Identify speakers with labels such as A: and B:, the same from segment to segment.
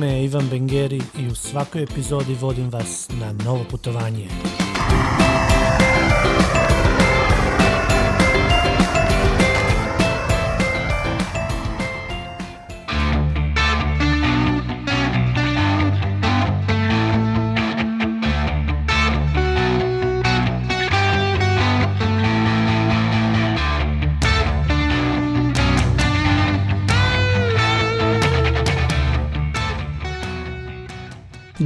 A: Ime je Ivan Bengeri i u svakoj epizodi vodim vas na novo putovanje.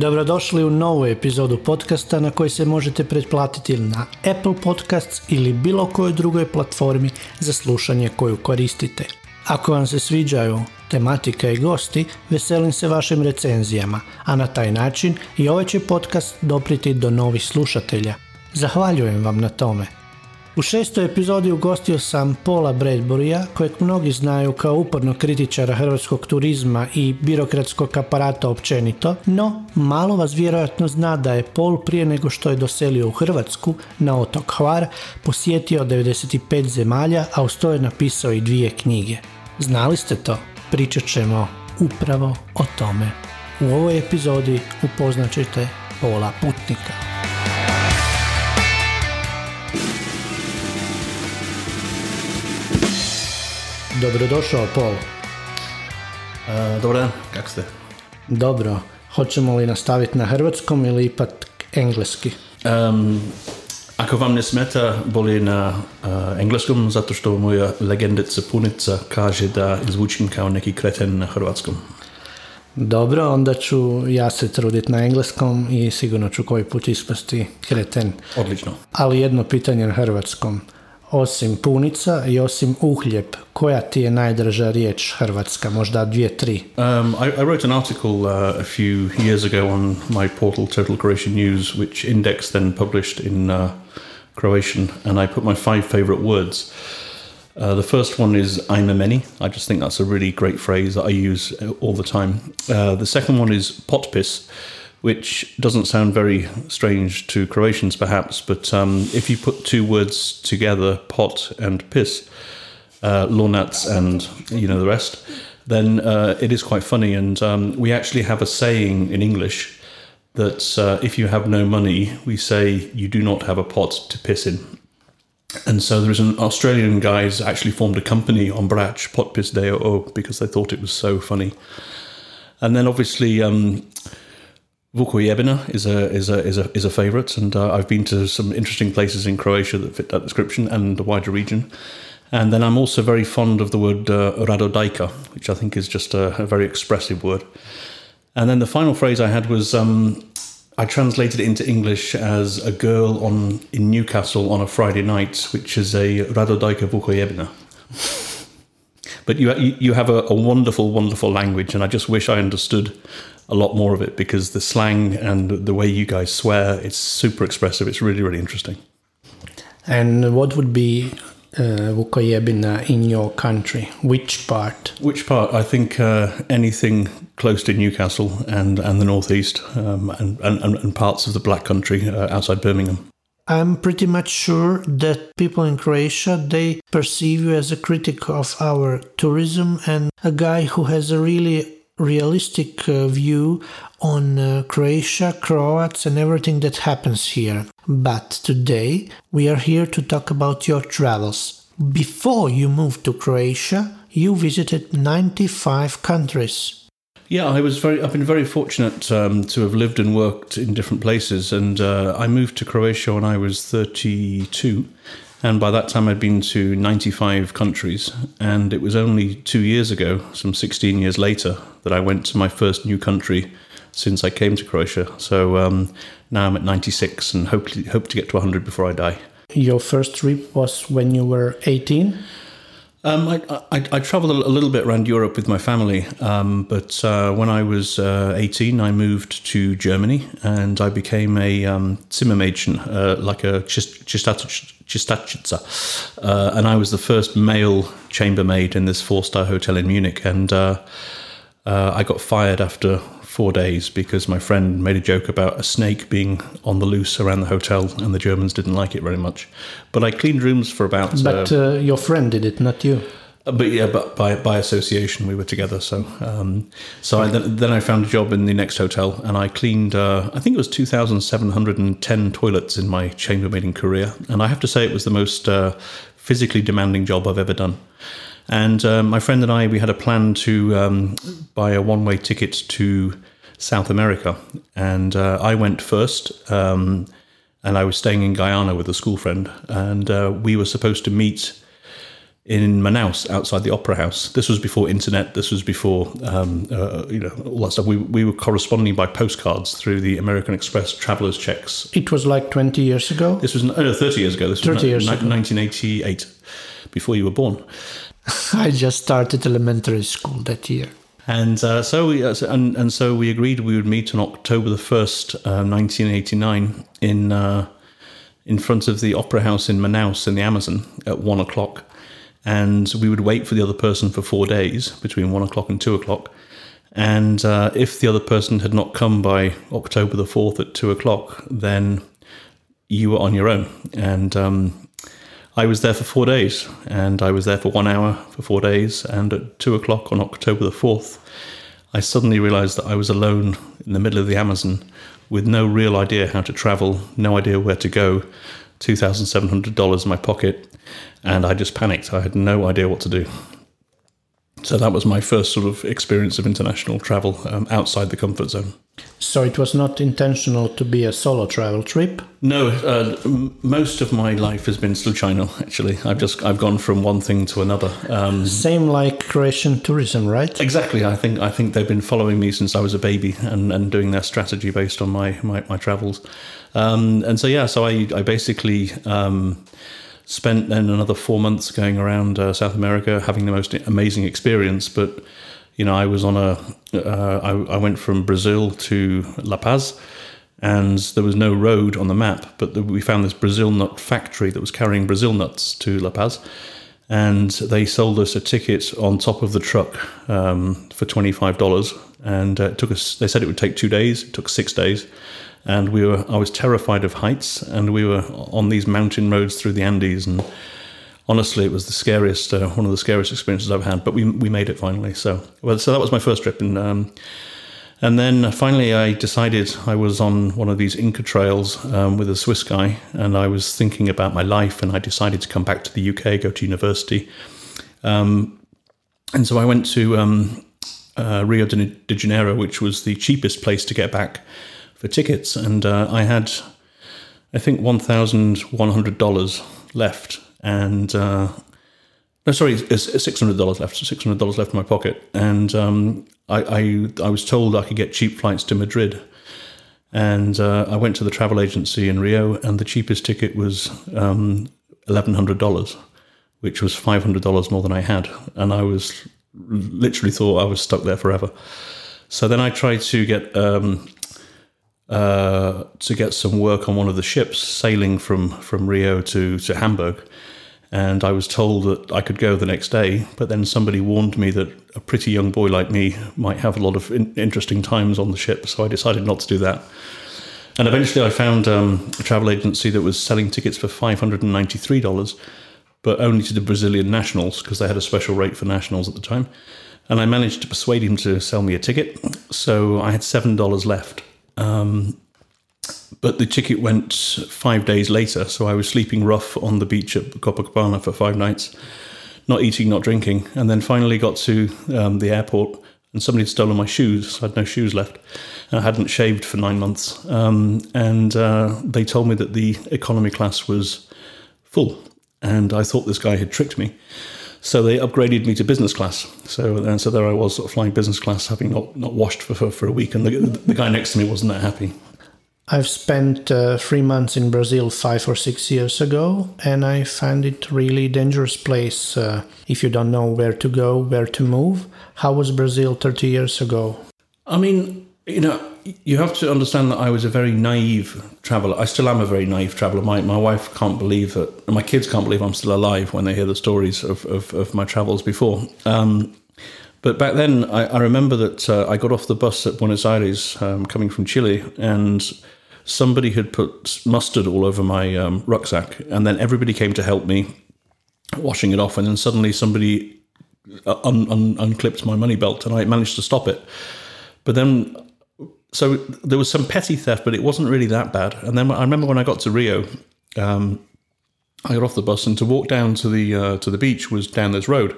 A: Dobrodošli u novu epizodu podcasta na koji se možete pretplatiti na Apple Podcasts ili bilo kojoj drugoj platformi za slušanje koju koristite. Ako vam se sviđaju tematika i gosti, veselim se vašim recenzijama, a na taj način i ovaj će podcast dopriti do novih slušatelja. Zahvaljujem vam na tome. U šestoj epizodi ugostio sam Paula Bradburya, kojeg mnogi znaju kao uporno kritičara hrvatskog turizma i birokratskog aparata općenito, no malo vas vjerojatno zna da je Paul prije nego što je doselio u Hrvatsku na otok Hvar posjetio 95 zemalja, a uz to je napisao i dvije knjige. Znali ste to? Pričat ćemo upravo o tome. U ovoj epizodi upoznat ćete Paula Putnika. Dobrodošao, Paul.
B: Uh, dobar dan, kako ste?
A: Dobro. Hoćemo li nastaviti na hrvatskom ili ipak engleski?
B: Um, ako vam ne smeta, bolje na uh, engleskom, zato što moja legendica punica kaže da izvučim kao neki kreten na hrvatskom.
A: Dobro, onda ću ja se truditi na engleskom i sigurno ću koji put ispasti kreten.
B: Odlično.
A: Ali jedno pitanje na hrvatskom osim punica i osim uhljeb, koja ti je najdraža riječ hrvatska, možda dvije, tri?
B: Um, I, I wrote an article uh, a few years ago on my portal Total Croatia News, which Index then published in uh, Croatian, and I put my five favorite words. Uh, the first one is ajme meni. I just think that's a really great phrase that I use all the time. Uh, the second one is potpis, which doesn't sound very strange to Croatians, perhaps, but um, if you put two words together, pot and piss, uh, lornats and you know the rest, then uh, it is quite funny. And um, we actually have a saying in English that uh, if you have no money, we say you do not have a pot to piss in. And so there is an Australian guy guys actually formed a company on Brač, Pot Piss Day because they thought it was so funny. And then obviously um, Vukojebina is a is a is a is a favourite, and uh, I've been to some interesting places in Croatia that fit that description and the wider region. And then I'm also very fond of the word uh, radodajka, which I think is just a, a, very expressive word. And then the final phrase I had was um, I translated it into English as a girl on in Newcastle on a Friday night, which is a radodajka Vukojebina. but you you have a, a wonderful, wonderful language, and I just wish I understood a lot more of it because the slang and the way you guys swear it's super expressive. It's really really interesting.
A: And what would be uh, Vukojebina in your country? Which part?
B: Which part? I think uh, anything close to Newcastle and and the northeast um, and, and and parts of the black country uh, outside Birmingham.
A: I'm pretty much sure that people in Croatia they perceive you as a critic of our tourism and a guy who has a really realistic uh, view on uh, Croatia, Croats, and everything that happens here. But today we are here to talk about your travels. Before you moved to Croatia, you visited 95 countries.
B: Yeah, I was very. I've been very fortunate um, to have lived and worked in different places, and uh, I moved to Croatia when I was thirty-two, and by that time, I'd been to 95 countries. And it was only two years ago, some 16 years later, that I went to my first new country since I came to Croatia. So um, now I'm at 96 and hope, hope to get to 100 before I die.
A: Your first trip was when you were 18?
B: Um, I, I, I, traveled a little bit around Europe with my family, um, but uh, when I was uh, 18, I moved to Germany and I became a um, Zimmermädchen, uh, like a Chistachica. Uh, and I was the first male chambermaid in this four star hotel in Munich. And uh, uh, I got fired after four days because my friend made a joke about a snake being on the loose around the hotel, and the Germans didn't like it very much. But I cleaned rooms for about.
A: But uh, uh, your friend did it, not you.
B: But yeah, but by by association we were together. So um, so I, then, then I found a job in the next hotel, and I cleaned. Uh, I think it was two thousand seven hundred and ten toilets in my chambermaiding career, and I have to say it was the most uh, physically demanding job I've ever done. And uh, my friend and I, we had a plan to um, buy a one-way ticket to South America, and uh, I went first. Um, and I was staying in Guyana with a school friend, and uh, we were supposed to meet in Manaus outside the Opera House. This was before internet. This was before um, uh, you know all that stuff. We, we were corresponding by postcards through the American Express travelers checks.
A: It was like 20 years ago.
B: This was no, thirty years ago. This was
A: 30 years
B: ni-
A: ago.
B: 1988, before you were born.
A: I just started elementary school that year.
B: And uh, so we uh, and, and so we agreed we would meet on October the first, uh, nineteen eighty nine, in uh, in front of the Opera House in Manaus in the Amazon at one o'clock, and we would wait for the other person for four days between one o'clock and two o'clock. And uh, if the other person had not come by October the fourth at two o'clock, then you were on your own. And um, I was there for four days, and I was there for one hour for four days. And at two o'clock on October the 4th, I suddenly realized that I was alone in the middle of the Amazon with no real idea how to travel, no idea where to go, $2,700 in my pocket, and I just panicked. I had no idea what to do. So that was my first sort of experience of international travel um, outside the comfort zone.
A: So it was not intentional to be a solo travel trip.
B: No, uh, m- most of my life has been Sluchino. Actually, I've just I've gone from one thing to another. Um,
A: Same like Croatian tourism, right?
B: exactly, I think I think they've been following me since I was a baby and, and doing their strategy based on my my, my travels. Um, and so yeah, so I I basically. Spent then another four months going around uh, South America, having the most amazing experience. But you know, I was on a. Uh, I, I went from Brazil to La Paz, and there was no road on the map. But the, we found this Brazil nut factory that was carrying Brazil nuts to La Paz, and they sold us a ticket on top of the truck um, for twenty five dollars. And uh, it took us. They said it would take two days. It took six days, and we were. I was terrified of heights, and we were on these mountain roads through the Andes, and honestly, it was the scariest. Uh, one of the scariest experiences I've had. But we we made it finally. So well, so that was my first trip, and um, and then finally, I decided I was on one of these Inca trails um, with a Swiss guy, and I was thinking about my life, and I decided to come back to the UK, go to university. Um, and so I went to um, uh, Rio de, de Janeiro, which was the cheapest place to get back for tickets, and uh, I had, I think, one thousand one hundred dollars left, and uh, no, sorry, six hundred dollars left. Six hundred dollars left in my pocket, and um, I, I I was told I could get cheap flights to Madrid, and uh, I went to the travel agency in Rio, and the cheapest ticket was um, eleven hundred dollars, which was five hundred dollars more than I had, and I was literally thought I was stuck there forever. So then I tried to get um, uh, to get some work on one of the ships sailing from from Rio to to Hamburg, and I was told that I could go the next day. But then somebody warned me that a pretty young boy like me might have a lot of in- interesting times on the ship, so I decided not to do that. And eventually, I found um, a travel agency that was selling tickets for five hundred and ninety three dollars, but only to the Brazilian nationals because they had a special rate for nationals at the time. And I managed to persuade him to sell me a ticket, so I had seven dollars left. Um, but the ticket went five days later, so I was sleeping rough on the beach at Copacabana for five nights, not eating, not drinking, and then finally got to um, the airport, and somebody had stolen my shoes. So I had no shoes left, and I hadn't shaved for nine months. Um, and uh, they told me that the economy class was full, and I thought this guy had tricked me. So they upgraded me to business class. So and so there I was, sort of flying business class, having not, not washed for, for, for a week, and the, the guy next to me wasn't that happy.
A: I've spent uh, three months in Brazil five or six years ago, and I find it really dangerous place uh, if you don't know where to go, where to move. How was Brazil 30 years ago?
B: I mean, you know, you have to understand that I was a very naive traveller. I still am a very naive traveller. My, my wife can't believe that, my kids can't believe I'm still alive when they hear the stories of, of, of my travels before. Um, but back then, I, I remember that uh, I got off the bus at Buenos Aires um, coming from Chile, and somebody had put mustard all over my um, rucksack, and then everybody came to help me washing it off, and then suddenly somebody un, un, unclipped my money belt, and I managed to stop it. But then, so there was some petty theft, but it wasn't really that bad. And then I remember when I got to Rio, um, I got off the bus, and to walk down to the uh, to the beach was down this road.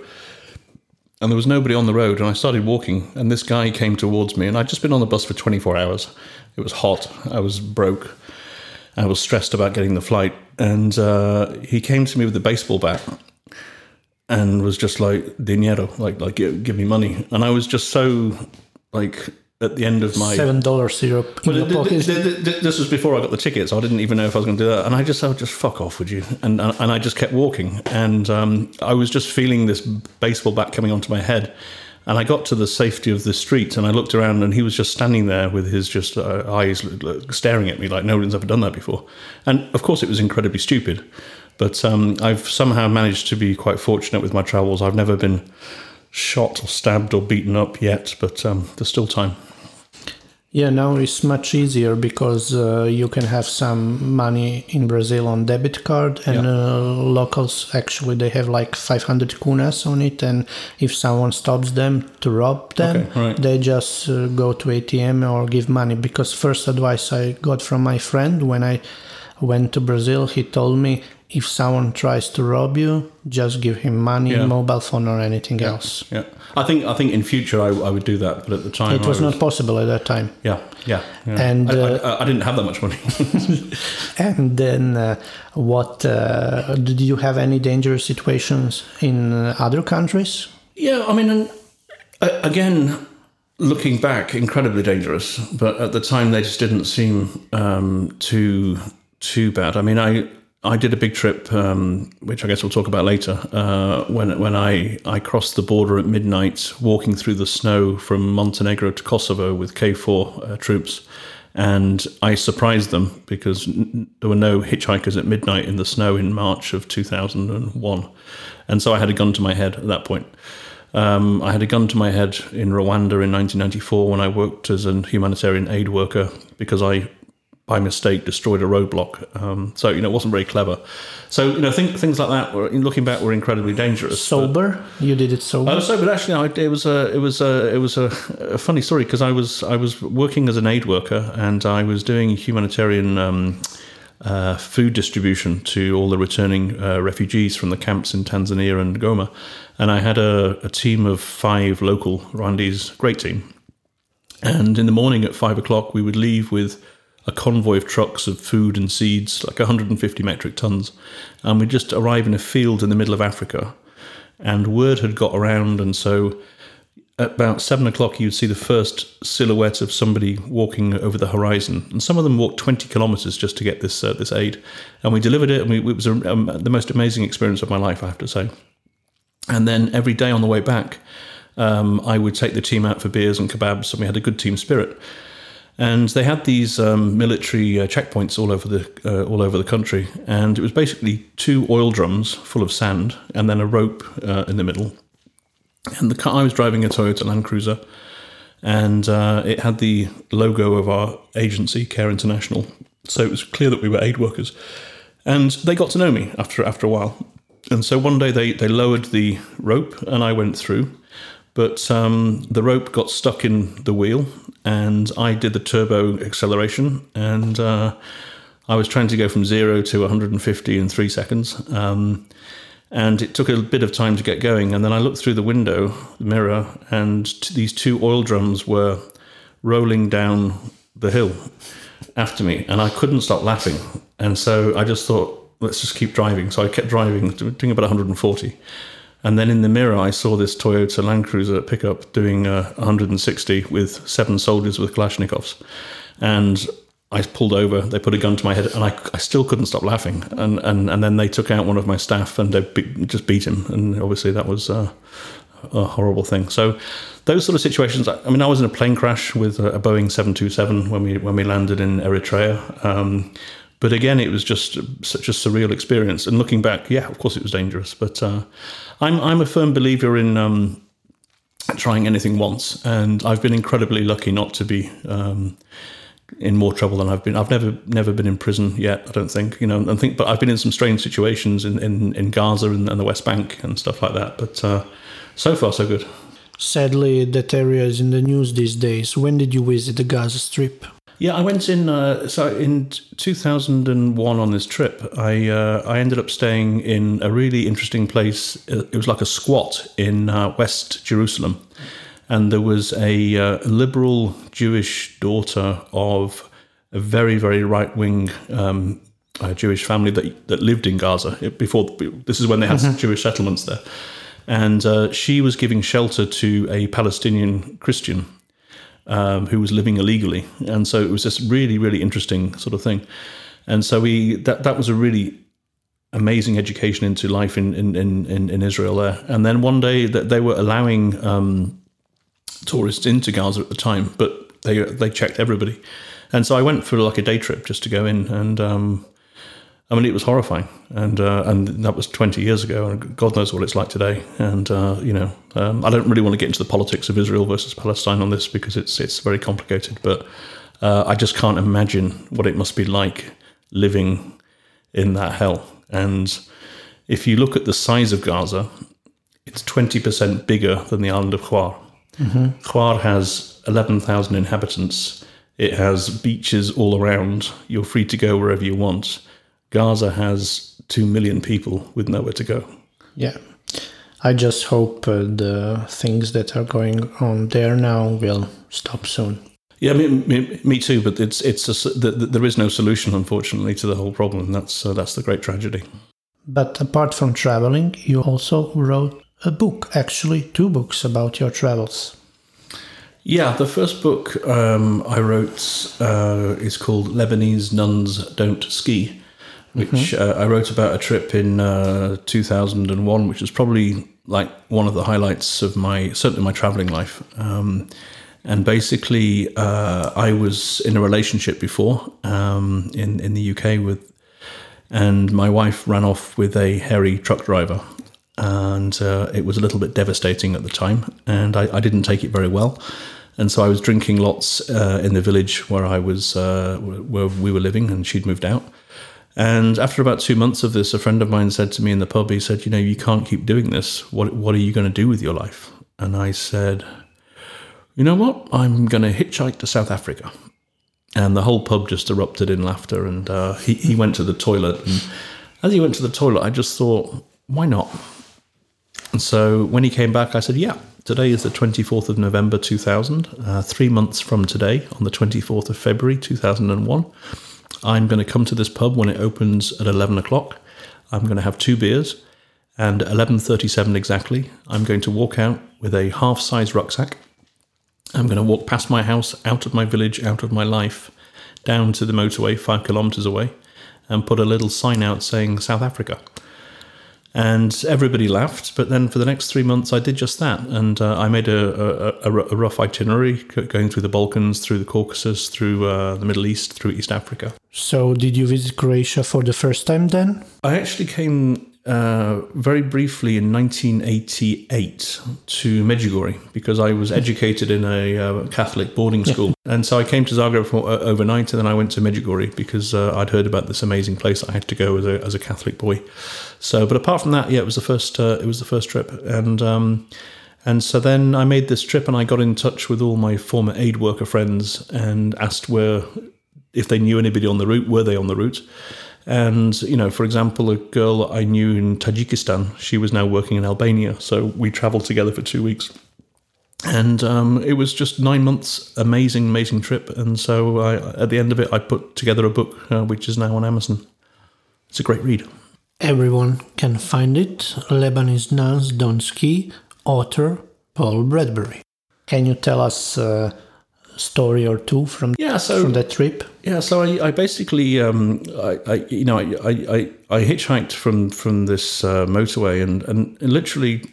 B: And there was nobody on the road and i started walking and this guy came towards me and i'd just been on the bus for 24 hours. It was hot. I was broke. I was stressed about getting the flight. And uh, he came to me with a baseball bat and was just like dinero like like give, give me money. And i was just so like at the end of my
A: seven dollar syrup in
B: well,
A: the pocket.
B: th- th- th- this was before I got the ticket, so I didn't even know if I was going to do that. And I just, I would just fuck off, would you? And and I just kept walking, and um, I was just feeling this baseball bat coming onto my head. And I got to the safety of the street, and I looked around, and he was just standing there with his just uh, eyes staring at me like no one's ever done that before. And of course, it was incredibly stupid. But um, I've somehow managed to be quite fortunate with my travels. I've never been shot or stabbed or beaten up yet, but um, there's still time.
A: Yeah, now it's much easier because uh, you can have some money in Brazil on debit card, and
B: Yeah.
A: uh, locals actually they have like 500 kunas on it, and if someone stops them to rob them,
B: Okay, right.
A: they just uh, go to ATM or give money. Because first advice I got from my friend when I went to Brazil, he told me if someone tries to rob you, just give him money,
B: Yeah.
A: mobile phone, or anything else.
B: Yeah, I think I think in future I, I would do that, but at the time
A: It
B: I
A: was not possible at that time.
B: Yeah, yeah, yeah.
A: And,
B: I,
A: uh,
B: I, I didn't have that much money.
A: And then, uh, what uh, did you have any dangerous situations in uh, other countries?
B: yeah, I mean, and, uh, again, looking back, incredibly dangerous. But at the time, they just didn't seem um, too too bad. I mean, I I did a big trip, um, which I guess we'll talk about later. Uh, when when I I crossed the border at midnight, walking through the snow from Montenegro to Kosovo with KFOR uh, troops. And I surprised them because n- there were no hitchhikers at midnight in the snow in March of 2001. And so I had a gun to my head at that point. Um, I had a gun to my head in Rwanda in 1994 when I worked as a humanitarian aid worker because I, by mistake, destroyed a roadblock. Um, so you know, it wasn't very clever. So you know, think, things like that, were, looking back, were incredibly dangerous.
A: Sober? You did it sober?
B: Oh, so but actually, I, it was a it was a it was a, a funny story because I was I was working as an aid worker and I was doing humanitarian um, uh, food distribution to all the returning uh, refugees from the camps in Tanzania and Goma, and I had a, a team of five local Rwandese, great team, and in the morning at five o'clock we would leave with a convoy of trucks of food and seeds, like 150 metric tons, and we'd just arrive in a field in the middle of Africa and word had got around, and so at about seven o'clock you'd see the first silhouette of somebody walking over the horizon, and some of them walked twenty kilometres just to get this uh, this aid, and we delivered it, and we, it was a, um, the most amazing experience of my life, I have to say. And then every day on the way back, um, I would take the team out for beers and kebabs, and we had a good team spirit. And they had these um, military uh, checkpoints all over the uh, all over the country, and it was basically two oil drums full of sand, and then a rope uh, in the middle. And the car I was driving a Toyota Land Cruiser, and uh, it had the logo of our agency, Care International. So it was clear that we were aid workers, and they got to know me after after a while. And so one day they they lowered the rope, and I went through, but um, the rope got stuck in the wheel, and I did the turbo acceleration, and uh, I was trying to go from zero to 150 in three seconds. Um, and it took a bit of time to get going. And then I looked through the window, the mirror, and t- these two oil drums were rolling down the hill after me, and I couldn't stop laughing. And so I just thought, let's just keep driving. So I kept driving, doing about 140. And then in the mirror, I saw this Toyota Land Cruiser pickup doing uh, 160 with seven soldiers with Kalashnikovs. And I pulled over, they put a gun to my head, and I, I still couldn't stop laughing. And, and, and then they took out one of my staff and they be, just beat him. And obviously, that was uh, a horrible thing. So, those sort of situations. I mean, I was in a plane crash with a Boeing 727 when we, when we landed in Eritrea. Um, but again, it was just such a surreal experience. And looking back, yeah, of course it was dangerous. But uh, I'm, I'm a firm believer in um, trying anything once. And I've been incredibly lucky not to be. Um, in more trouble than I've been. I've never never been in prison yet. I don't think you know. I think, but I've been in some strange situations in in, in Gaza and, and the West Bank and stuff like that. But uh, So far, so good.
A: Sadly, that area is in the news these days. When did you visit the Gaza Strip?
B: Yeah, I went in. Uh, so in 2001 on this trip, I uh, I ended up staying in a really interesting place. It was like a squat in uh, West Jerusalem, and there was a uh, liberal Jewish daughter of a very very right wing. Um, Jewish family that that lived in Gaza before this is when they had mm-hmm. Jewish settlements there, and uh, she was giving shelter to a Palestinian Christian um, who was living illegally, and so it was this really, really interesting sort of thing. And so we that that was a really amazing education into life in in in, in Israel there. And then one day that they were allowing um, tourists into Gaza at the time, but they they checked everybody. And so I went for like a day trip just to go in and. Um, I mean, it was horrifying, and uh, and that was 20 years ago, and God knows what it's like today. And uh, you know, um, I don't really want to get into the politics of Israel versus Palestine on this because it's it's very complicated. But uh, I just can't imagine what it must be like living in that hell. And if you look at the size of Gaza, it's 20% bigger than the island of Hvar. mm Hvar has 11,000 inhabitants. It has beaches all around. You're free to go wherever you want Gaza has 2 million people with nowhere to go.
A: Yeah. I just hope uh, the things that are going on there now will stop soon.
B: Yeah, me, me, me too. But it's it's a, the, the, there is no solution, unfortunately, to the whole problem. That's uh, that's the great tragedy.
A: But apart from traveling, you also wrote a book, actually two books about your travels.
B: Yeah, the first book um, I wrote uh, is called Lebanese Nuns Don't Ski, which mm-hmm. uh, I wrote about a trip in uh, 2001, which was probably like one of the highlights of my certainly my traveling life. Um, and basically, uh, I was in a relationship before um, in in the UK with, and my wife ran off with a hairy truck driver, and uh, it was a little bit devastating at the time, and I, I didn't take it very well. And so I was drinking lots uh, in the village where I was, uh, where we were living, and she'd moved out. And after about two months of this, a friend of mine said to me in the pub, he said, You know, you can't keep doing this. What, what are you going to do with your life? And I said, You know what? I'm going to hitchhike to South Africa. And the whole pub just erupted in laughter. And uh, he, he went to the toilet. And as he went to the toilet, I just thought, Why not? And so when he came back, I said, Yeah, today is the 24th of November 2000. Uh, three months from today, on the 24th of February 2001. I'm going to come to this pub when it opens at 11 o'clock. I'm going to have two beers, and 11:37 exactly, I'm going to walk out with a half-size rucksack. I'm going to walk past my house, out of my village, out of my life, down to the motorway five kilometers away, and put a little sign out saying South Africa and everybody laughed. But then for the next three months, I did just that, and uh, I made a, a, a, rough itinerary going through the Balkans, through the Caucasus, through uh, the Middle East, through East Africa.
A: So, did you visit Croatia for the first time then?
B: I actually came uh, very briefly in 1988 to Medjugorje because I was educated in a uh, Catholic boarding school. Yeah. And so I came to Zagreb for, uh, overnight and then I went to Medjugorje because uh, I'd heard about this amazing place I had to go as a, as a Catholic boy. So, but apart from that, yeah, it was the first, uh, it was the first trip. And, um, and so then I made this trip and I got in touch with all my former aid worker friends and asked where, if they knew anybody on the route, were they on the route? And, you know, for example, a girl I knew in Tajikistan, she was now working in Albania. So we traveled together for two weeks. And um, it was just nine months, amazing, amazing trip. And so I, at the end of it, I put together a book, uh, which is now on Amazon. It's a great read.
A: Everyone can find it. Lebanese Nuns Don't Ski, author Paul Bradbury. Can you tell us a story or two from yeah so from that trip
B: yeah so i, I basically um, I, I, you know I, I hitchhiked from from this uh, motorway and and literally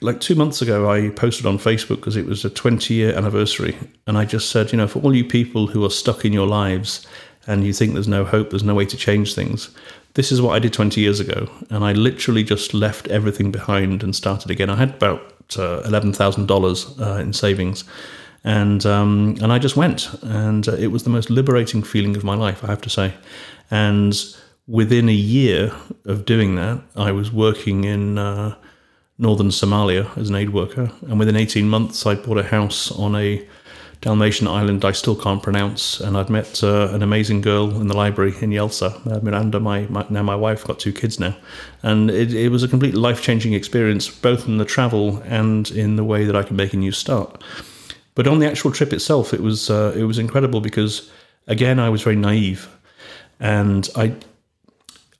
B: like two months ago i posted on facebook because it was a 20 year anniversary and i just said you know for all you people who are stuck in your lives and you think there's no hope there's no way to change things this is what i did 20 years ago and i literally just left everything behind and started again. I had about uh, $11000 uh, in savings and um, and I just went, and uh, it was the most liberating feeling of my life, I have to say. And within a year of doing that, I was working in uh, northern Somalia as an aid worker. And within 18 months, I bought a house on a Dalmatian island I still can't pronounce. And I'd met uh, an amazing girl in the library in Jelsa, uh, Miranda, my, my, now my wife, got two kids now. And it, it was a complete life changing experience, both in the travel and in the way that I could make a new start. But on the actual trip itself, it was uh, it was incredible because again I was very naive, and I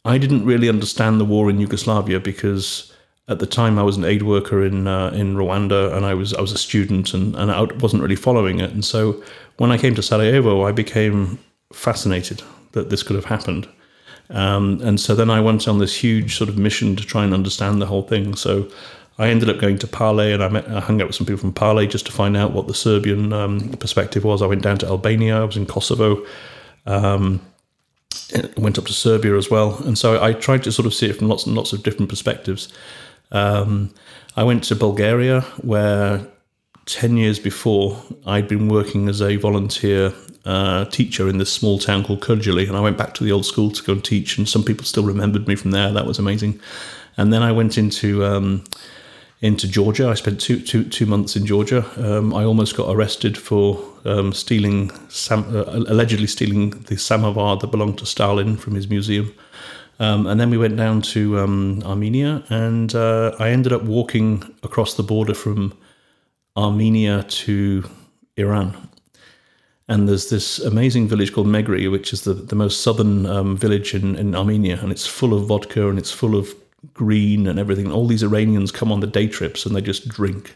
B: I didn't really understand the war in Yugoslavia because at the time I was an aid worker in uh, in Rwanda and I was I was a student and, and I wasn't really following it. And so when I came to Sarajevo, I became fascinated that this could have happened. Um, and so then I went on this huge sort of mission to try and understand the whole thing. So I ended up going to Pale and I, met, I hung out with some people from Pale just to find out what the Serbian um, perspective was. I went down to Albania, I was in Kosovo. Um, went up to Serbia as well, and so I tried to sort of see it from lots and lots of different perspectives. Um, I went to Bulgaria, where 10 years before I'd been working as a volunteer uh, teacher in this small town called Kurdjali, and I went back to the old school to go and teach, and some people still remembered me from there. That was amazing. And then I went into um, into Georgia. I spent two, two, two months in Georgia. Um, I almost got arrested for um, stealing, sam- uh, allegedly stealing the samovar that belonged to Stalin from his museum. Um, and then we went down to um, Armenia, and uh, I ended up walking across the border from Armenia to Iran. And there's this amazing village called Megri, which is the, the most southern um, village in, in Armenia, and it's full of vodka and it's full of green and everything. All these Iranians come on the day trips and they just drink,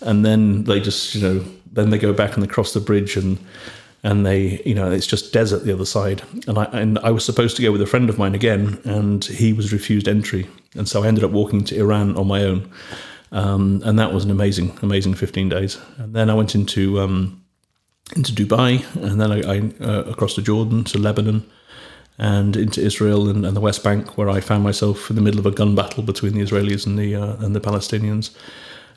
B: and then they just you know then they go back and they cross the bridge and and they you know it's just desert the other side. And I and I was supposed to go with a friend of mine again and he was refused entry. And so I ended up walking to Iran on my own. Um, and that was an amazing amazing 15 days. And then I went into um, into Dubai and then I, I uh, across to Jordan to Lebanon and into Israel and, and, the West Bank where I found myself in the middle of a gun battle between the Israelis and the uh, and the Palestinians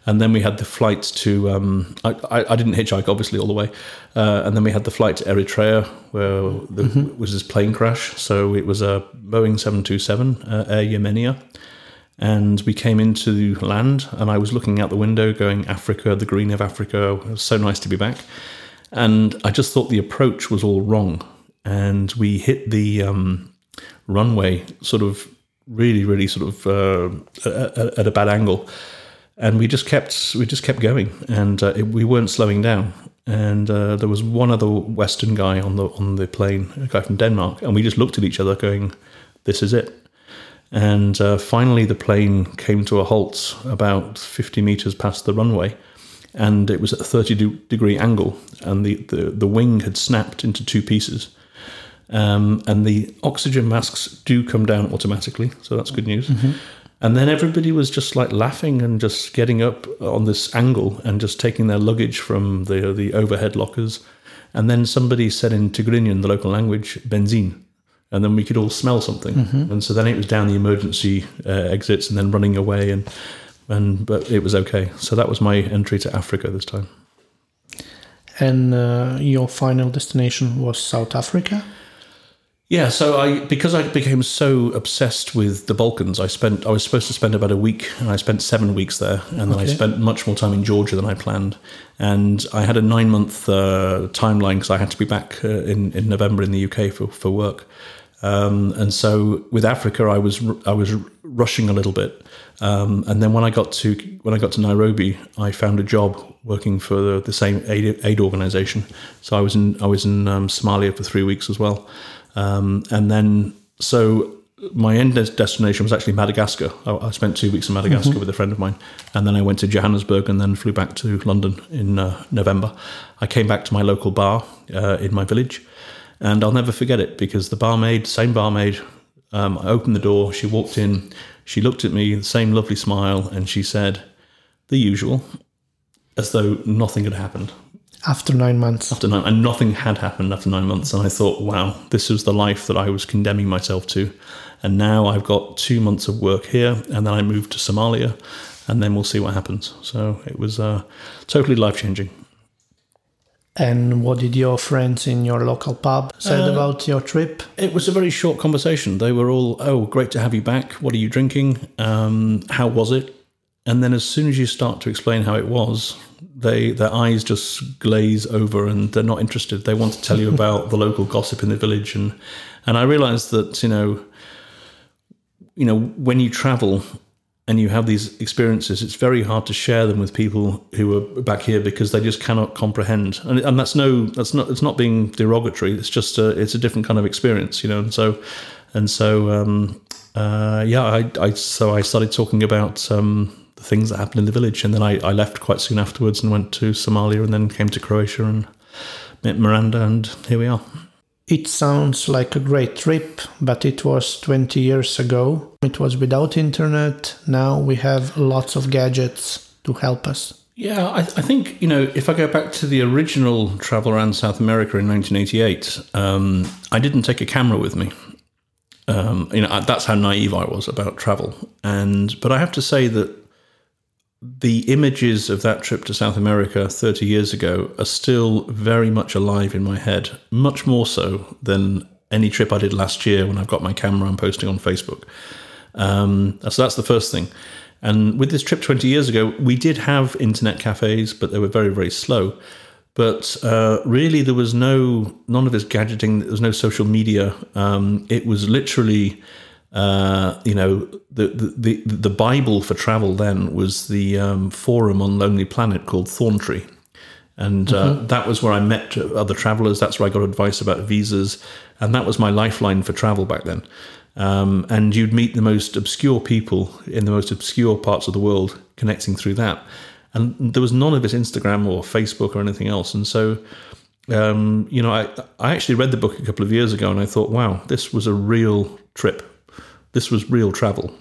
B: and then we had the flight to. Um, I, I, didn't hitchhike, obviously, all the way. Uh, and then we had the flight to Eritrea, where the, mm-hmm. was this plane crash. So it was a Boeing 727 uh, Air Yemenia. And we came into land, and I was looking out the window, going, Africa, the green of Africa. It was so nice to be back. And I just thought the approach was all wrong. And we hit the um, runway sort of really, really sort of uh, at, at a bad angle and we just kept we just kept going, and uh, it, we weren't slowing down. And uh, there was one other Western guy on the on the plane, a guy from Denmark, and we just looked at each other, going, "This is it." And uh, finally, the plane came to a halt about 50 meters past the runway, and it was at a 30 degree angle, and the, the, the wing had snapped into two pieces. Um, and the oxygen masks do come down automatically, so that's good news. Mm-hmm. And then everybody was just like laughing and just getting up on this angle and just taking their luggage from the the overhead lockers. And then somebody said in Tigrinian, the local language, benzine. And then we could all smell something. Mm-hmm. And so then it was down the emergency uh, exits and then running away. And, and but it was okay. So that was my entry to Africa this time.
A: And uh, your final destination was South Africa?
B: Yeah, so I because I became so obsessed with the Balkans, I spent I was supposed to spend about a week, and I spent seven weeks there, and then okay. I spent much more time in Georgia than I planned, and I had a nine month uh, timeline because I had to be back uh, in in November in the UK for for work, um, and so with Africa, I was I was rushing a little bit, um, and then when I got to when I got to Nairobi, I found a job working for the, the same aid, aid organization. So I was in I was in um, Somalia for three weeks as well. Um, and then, so my end destination was actually Madagascar. I, I spent two weeks in Madagascar mm-hmm. with a friend of mine, and then I went to Johannesburg and then flew back to London in uh, November. I came back to my local bar uh, in my village, and I'll never forget it because the barmaid, same barmaid, um, I opened the door. She walked in. She looked at me, the same lovely smile, and she said, "The usual," as though nothing had happened.
A: After nine months.
B: After nine, and nothing had happened after nine months. And I thought, wow, this was the life that I was condemning myself to. And now I've got two months of work here, and then I moved to Somalia, and then we'll see what happens. So it was uh, totally life changing.
A: And what did your friends in your local pub said uh, about your trip?
B: It was a very short conversation. They were all, "Oh, great to have you back. What are you drinking? Um, how was it?" And then as soon as you start to explain how it was, they their eyes just glaze over and they're not interested. They want to tell you about the local gossip in the village, and and I realised that you know, you know, when you travel and you have these experiences, it's very hard to share them with people who are back here because they just cannot comprehend. And, and that's no, that's not, it's not being derogatory. It's just a, it's a different kind of experience, you know. And so, and so, um, uh, yeah, I, I, so I started talking about um, the things that happened in the village, and then I, I left quite soon afterwards and went to Somalia, and then came to Croatia and met Miranda, and here we are.
A: It sounds like a great trip, but it was 20 years ago. It was without internet. Now we have lots of gadgets to help us.
B: Yeah, I, I think, you know, if I go back to the original travel around South America in 1988, um, I didn't take a camera with me. Um, you know, that's how naive I was about travel. And, but I have to say that the images of that trip to South America 30 years ago are still very much alive in my head, much more so than any trip I did last year when I've got my camera and posting on Facebook. Um, so that's the first thing. And with this trip 20 years ago, we did have internet cafes, but they were very, very slow. But uh, really, there was no none of this gadgeting. There was no social media. Um, it was literally uh, you know, the, the, the Bible for travel then was the um, forum on Lonely Planet called Thorntree. And uh, mm-hmm. that was where I met other travelers. That's where I got advice about visas. And that was my lifeline for travel back then. Um, and you'd meet the most obscure people in the most obscure parts of the world connecting through that. And there was none of this Instagram or Facebook or anything else. And so, um, you know, I, I actually read the book a couple of years ago and I thought, wow, this was a real trip this was real travel.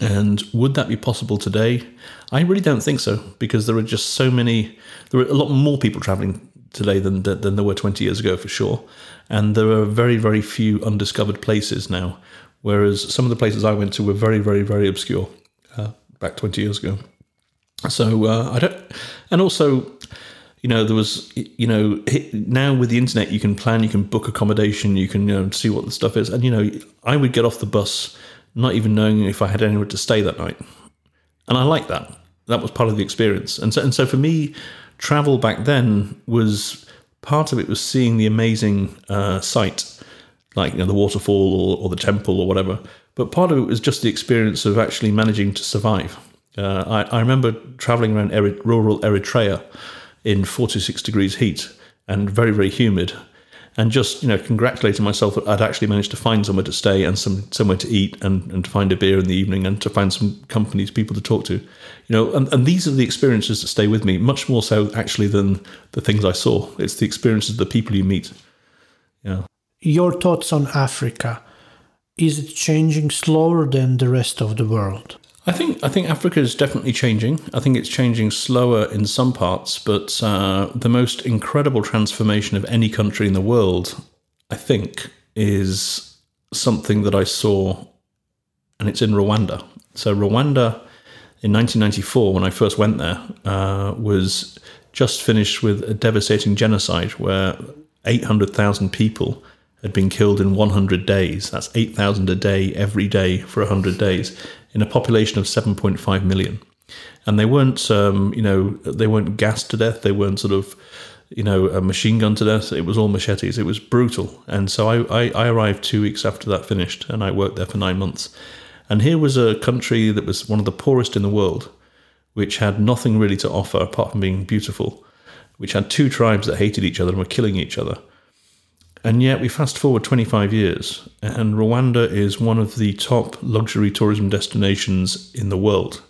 B: And would that be possible today? I really don't think so because there are just so many, there are a lot more people traveling today than, than there were 20 years ago for sure. And there are very, very few undiscovered places now, whereas some of the places I went to were very, very, very obscure uh, back 20 years ago. So uh, I don't, and also, you know, there was, you know, now with the internet, you can plan, you can book accommodation, you can you know, see what the stuff is. And, you know, I would get off the bus not even knowing if I had anywhere to stay that night. And I like that. That was part of the experience. And so, and so for me, travel back then was part of it was seeing the amazing uh, sight, like, you know, the waterfall or, or the temple or whatever. But part of it was just the experience of actually managing to survive. Uh, I, I remember traveling around rural Eritrea in 46 degrees heat and very, very humid. And just, you know, congratulating myself that I'd actually managed to find somewhere to stay and some somewhere to eat and, and to find a beer in the evening and to find some companies, people to talk to. You know, and, and these are the experiences that stay with me, much more so actually than the things I saw. It's the experiences of the people you meet. Yeah.
A: Your thoughts on Africa. Is it changing slower than the rest of the world?
B: I think I think Africa is definitely changing. I think it's changing slower in some parts, but uh, the most incredible transformation of any country in the world, I think, is something that I saw, and it's in Rwanda. So Rwanda, in 1994, when I first went there, uh, was just finished with a devastating genocide where 800,000 people had been killed in 100 days. That's 8,000 a day every day for 100 days in a population of 7.5 million. And they weren't, um, you know, they weren't gassed to death. They weren't sort of, you know, a machine gun to death. It was all machetes. It was brutal. And so I, I, I arrived two weeks after that finished, and I worked there for nine months. And here was a country that was one of the poorest in the world, which had nothing really to offer apart from being beautiful, which had two tribes that hated each other and were killing each other and yet we fast forward 25 years, and Rwanda is one of the top luxury tourism destinations in the world.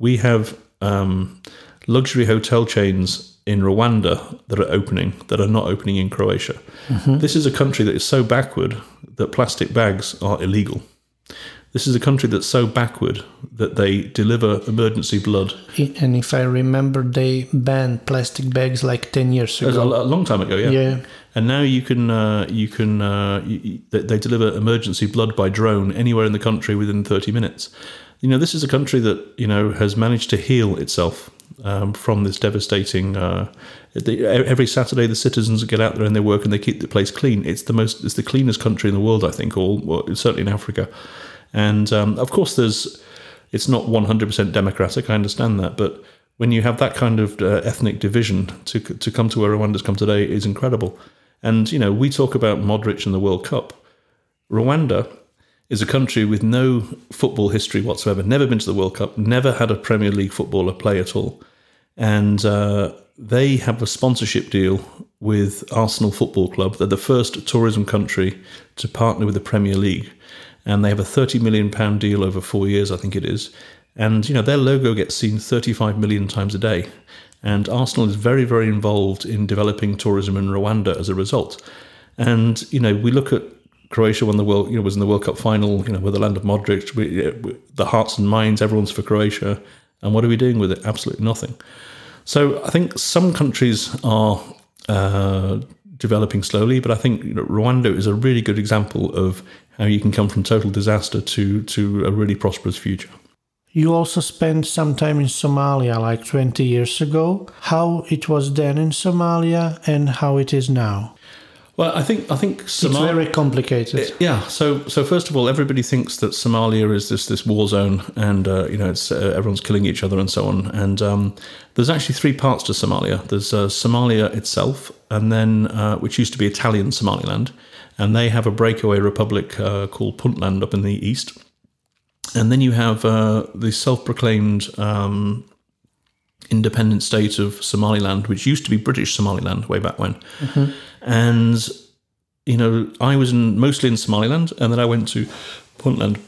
B: We have um, luxury hotel chains in Rwanda that are opening that are not opening in Croatia. Mm-hmm. This is a country that is so backward that plastic bags are illegal. This is a country that's so backward that they deliver emergency blood.
A: And if I remember, they banned plastic bags like 10 years ago.
B: A, long time ago, yeah.
A: Yeah
B: and now you can uh, you can uh, you, they deliver emergency blood by drone anywhere in the country within 30 minutes. You know, this is a country that you know has managed to heal itself um, from this devastating. Uh, the, every Saturday, the citizens get out there and they work and they keep the place clean. It's the most it's the cleanest country in the world, I think, or well, certainly in Africa. And um, of course, there's It's not 100% democratic, I understand that, but when you have that kind of uh, ethnic division to, to come to where Rwanda's come today is incredible. And, you know, we talk about Modric and the World Cup. Rwanda is a country with no football history whatsoever, never been to the World Cup, never had a Premier League footballer play at all. And uh, they have a sponsorship deal with Arsenal Football Club. They're the first tourism country to partner with the Premier League. And they have a £30 million deal over four years, I think it is. And, you know, their logo gets seen 35 million times a day. And Arsenal is very, very involved in developing tourism in Rwanda as a result. And, you know, we look at Croatia won the world, you know, was in the World Cup final, you know, with the land of Modric. We, we, the hearts and minds, everyone's for Croatia. And what are we doing with it? Absolutely nothing. So I think some countries are uh, developing slowly, but I think you know, Rwanda is a really good example of how you can come from total disaster to to a really prosperous future.
A: You also spent some time in Somalia like 20 years ago. How it was then in Somalia and how it is now?
B: Well, I think I think
A: Somalia, it's very complicated.
B: Yeah. So so first of all, everybody thinks that Somalia is this this war zone, and uh, you know it's uh, everyone's killing each other and so on. And um, there's actually three parts to Somalia. There's uh, Somalia itself, and then uh, which used to be Italian Somaliland, and they have a breakaway republic uh, called Puntland up in the east and then you have uh, the self-proclaimed um, independent state of Somaliland, which used to be British Somaliland way back when. Mm-hmm. And you know, I was in, mostly in Somaliland, and then I went to Puntland.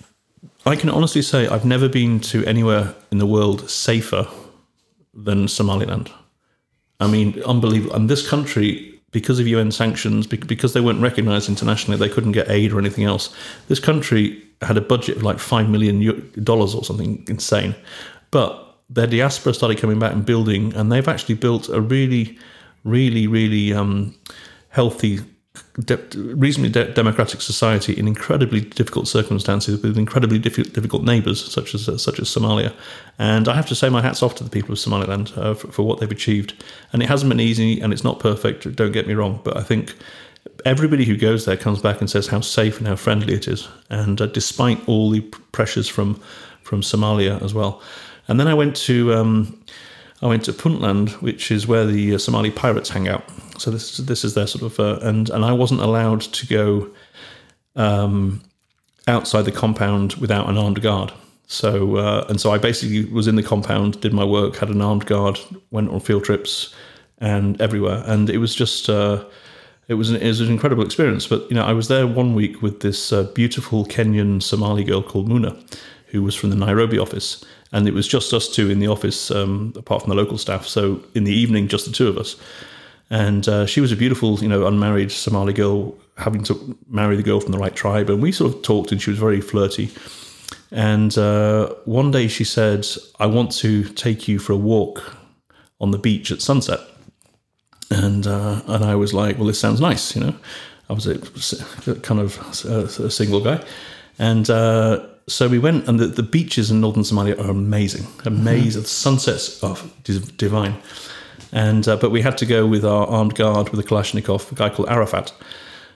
B: I can honestly say I've never been to anywhere in the world safer than Somaliland. I mean, unbelievable. And this country, because of UN sanctions, because they weren't recognised internationally, they couldn't get aid or anything else. This country had a budget of like five million dollars or something insane, but their diaspora started coming back and building, and they've actually built a really, really, really um, healthy, de- reasonably de- democratic society in incredibly difficult circumstances with incredibly diff- difficult neighbours such as uh, such as Somalia. And I have to say my hats off to the people of Somaliland uh, for, for what they've achieved. And it hasn't been easy, and it's not perfect. Don't get me wrong, but I think everybody who goes there comes back and says how safe and how friendly it is. And uh, despite all the pressures from from Somalia as well. And then I went to um, I went to Puntland, which is where the uh, Somali pirates hang out. So this this is their sort of uh, and and I wasn't allowed to go um, outside the compound without an armed guard. So uh, and so I basically was in the compound, did my work, had an armed guard, went on field trips and everywhere, and it was just uh, it was, an, it was an incredible experience. But you know, I was there one week with this uh, beautiful Kenyan Somali girl called Muna, who was from the Nairobi office, and it was just us two in the office, um, apart from the local staff. So in the evening, just the two of us. And uh, she was a beautiful, you know, unmarried Somali girl, having to marry the girl from the right tribe. And we sort of talked, and she was very flirty. And uh, one day she said, "I want to take you for a walk on the beach at sunset." and uh, and I was like, well, this sounds nice, you know. I was a, kind of a, a single guy, and uh, so we went, and the, the beaches in northern Somalia are amazing, amazing. Mm-hmm. The sunsets are divine, and uh, but we had to go with our armed guard with a Kalashnikov, a guy called Arafat.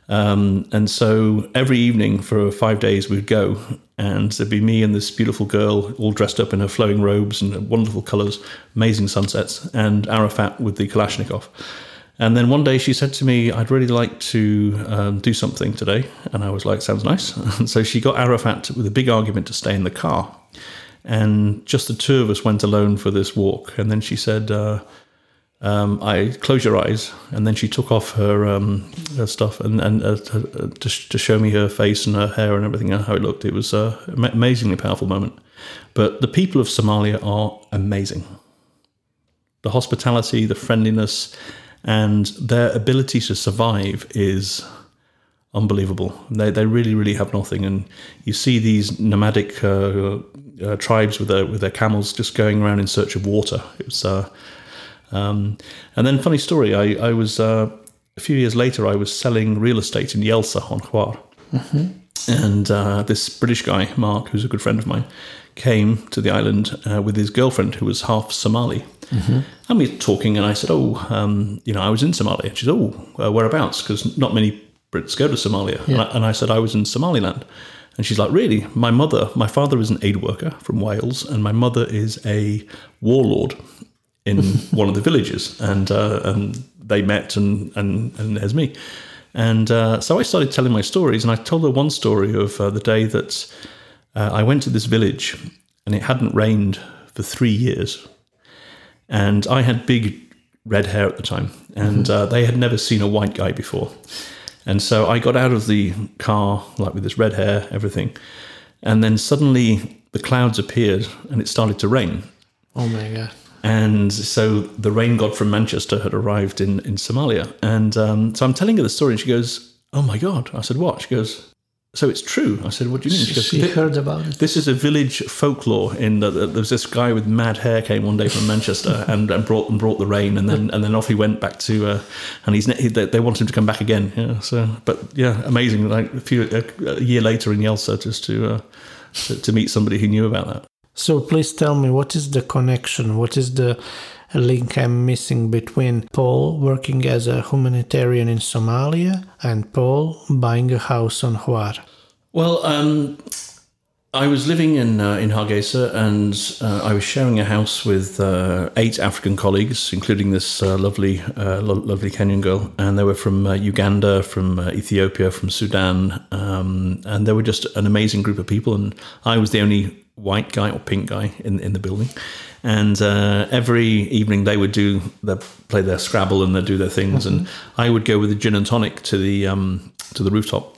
B: Um, and so every evening for five days we'd go, and there'd be me and this beautiful girl, all dressed up in her flowing robes and wonderful colours, amazing sunsets, and Arafat with the Kalashnikov. And then one day she said to me, I'd really like to um, do something today. And I was like, sounds nice. And so she got Arafat with a big argument to stay in the car. And just the two of us went alone for this walk. And then she said, uh, um, I close your eyes. And then she took off her, um, her stuff and, and uh, to, to, show me her face and her hair and everything and how it looked. It was an amazingly powerful moment. But the people of Somalia are amazing. The hospitality, the friendliness, and their ability to survive is unbelievable. They they really really have nothing, and you see these nomadic uh, uh, tribes with their with their camels just going around in search of water. It was, uh, um, and then funny story. I I was uh, a few years later. I was selling real estate in Jelsa on Hvar. Mm-hmm. And uh, this British guy, Mark, who's a good friend of mine, came to the island uh, with his girlfriend, who was half Somali. Mm-hmm. And we were talking, and I said, "Oh, um, you know, I was in Somalia." And she said, "Oh, uh, whereabouts?" Because not many Brits go to Somalia. Yeah. And, I, and, I, said, "I was in Somaliland." And she's like, Really? My mother, my father is an aid worker from Wales, and my mother is a warlord in one of the villages. And, uh, and they met, and, and, and there's me. And uh, so I started telling my stories, and I told her one story of uh, the day that uh, I went to this village and it hadn't rained for three years. And I had big red hair at the time, and uh, they had never seen a white guy before. And so I got out of the car, like with this red hair, everything. And then suddenly the clouds appeared and it started to rain.
A: Oh my god.
B: And so the rain god from Manchester had arrived in, in Somalia. And um, so I'm telling her the story, and she goes, Oh my God. I said, What? She goes, So it's true. I said, What do you mean? She goes,
A: She heard about it.
B: this is a village folklore in that that there was this guy with mad hair came one day from Manchester and, and brought and brought the rain and then and then off he went back to uh, and he's he, they, they wanted him to come back again yeah so but yeah amazing like a few a, a year later in Jelsa just to, uh, to to meet somebody who knew about that
A: So please tell me what is the connection? What is the link I'm missing between Paul working as a humanitarian in Somalia and Paul buying a house on Hvar?
B: Well, um, I was living in uh, in Hargeisa, and uh, I was sharing a house with uh, eight African colleagues, including this uh, lovely, uh, lo- lovely Kenyan girl, and they were from uh, Uganda, from uh, Ethiopia, from Sudan, um, and they were just an amazing group of people. And I was the only white guy or pink guy in in the building. And uh, every evening they would do they play their Scrabble and they do their things, and I would go with a gin and tonic to the um, to the rooftop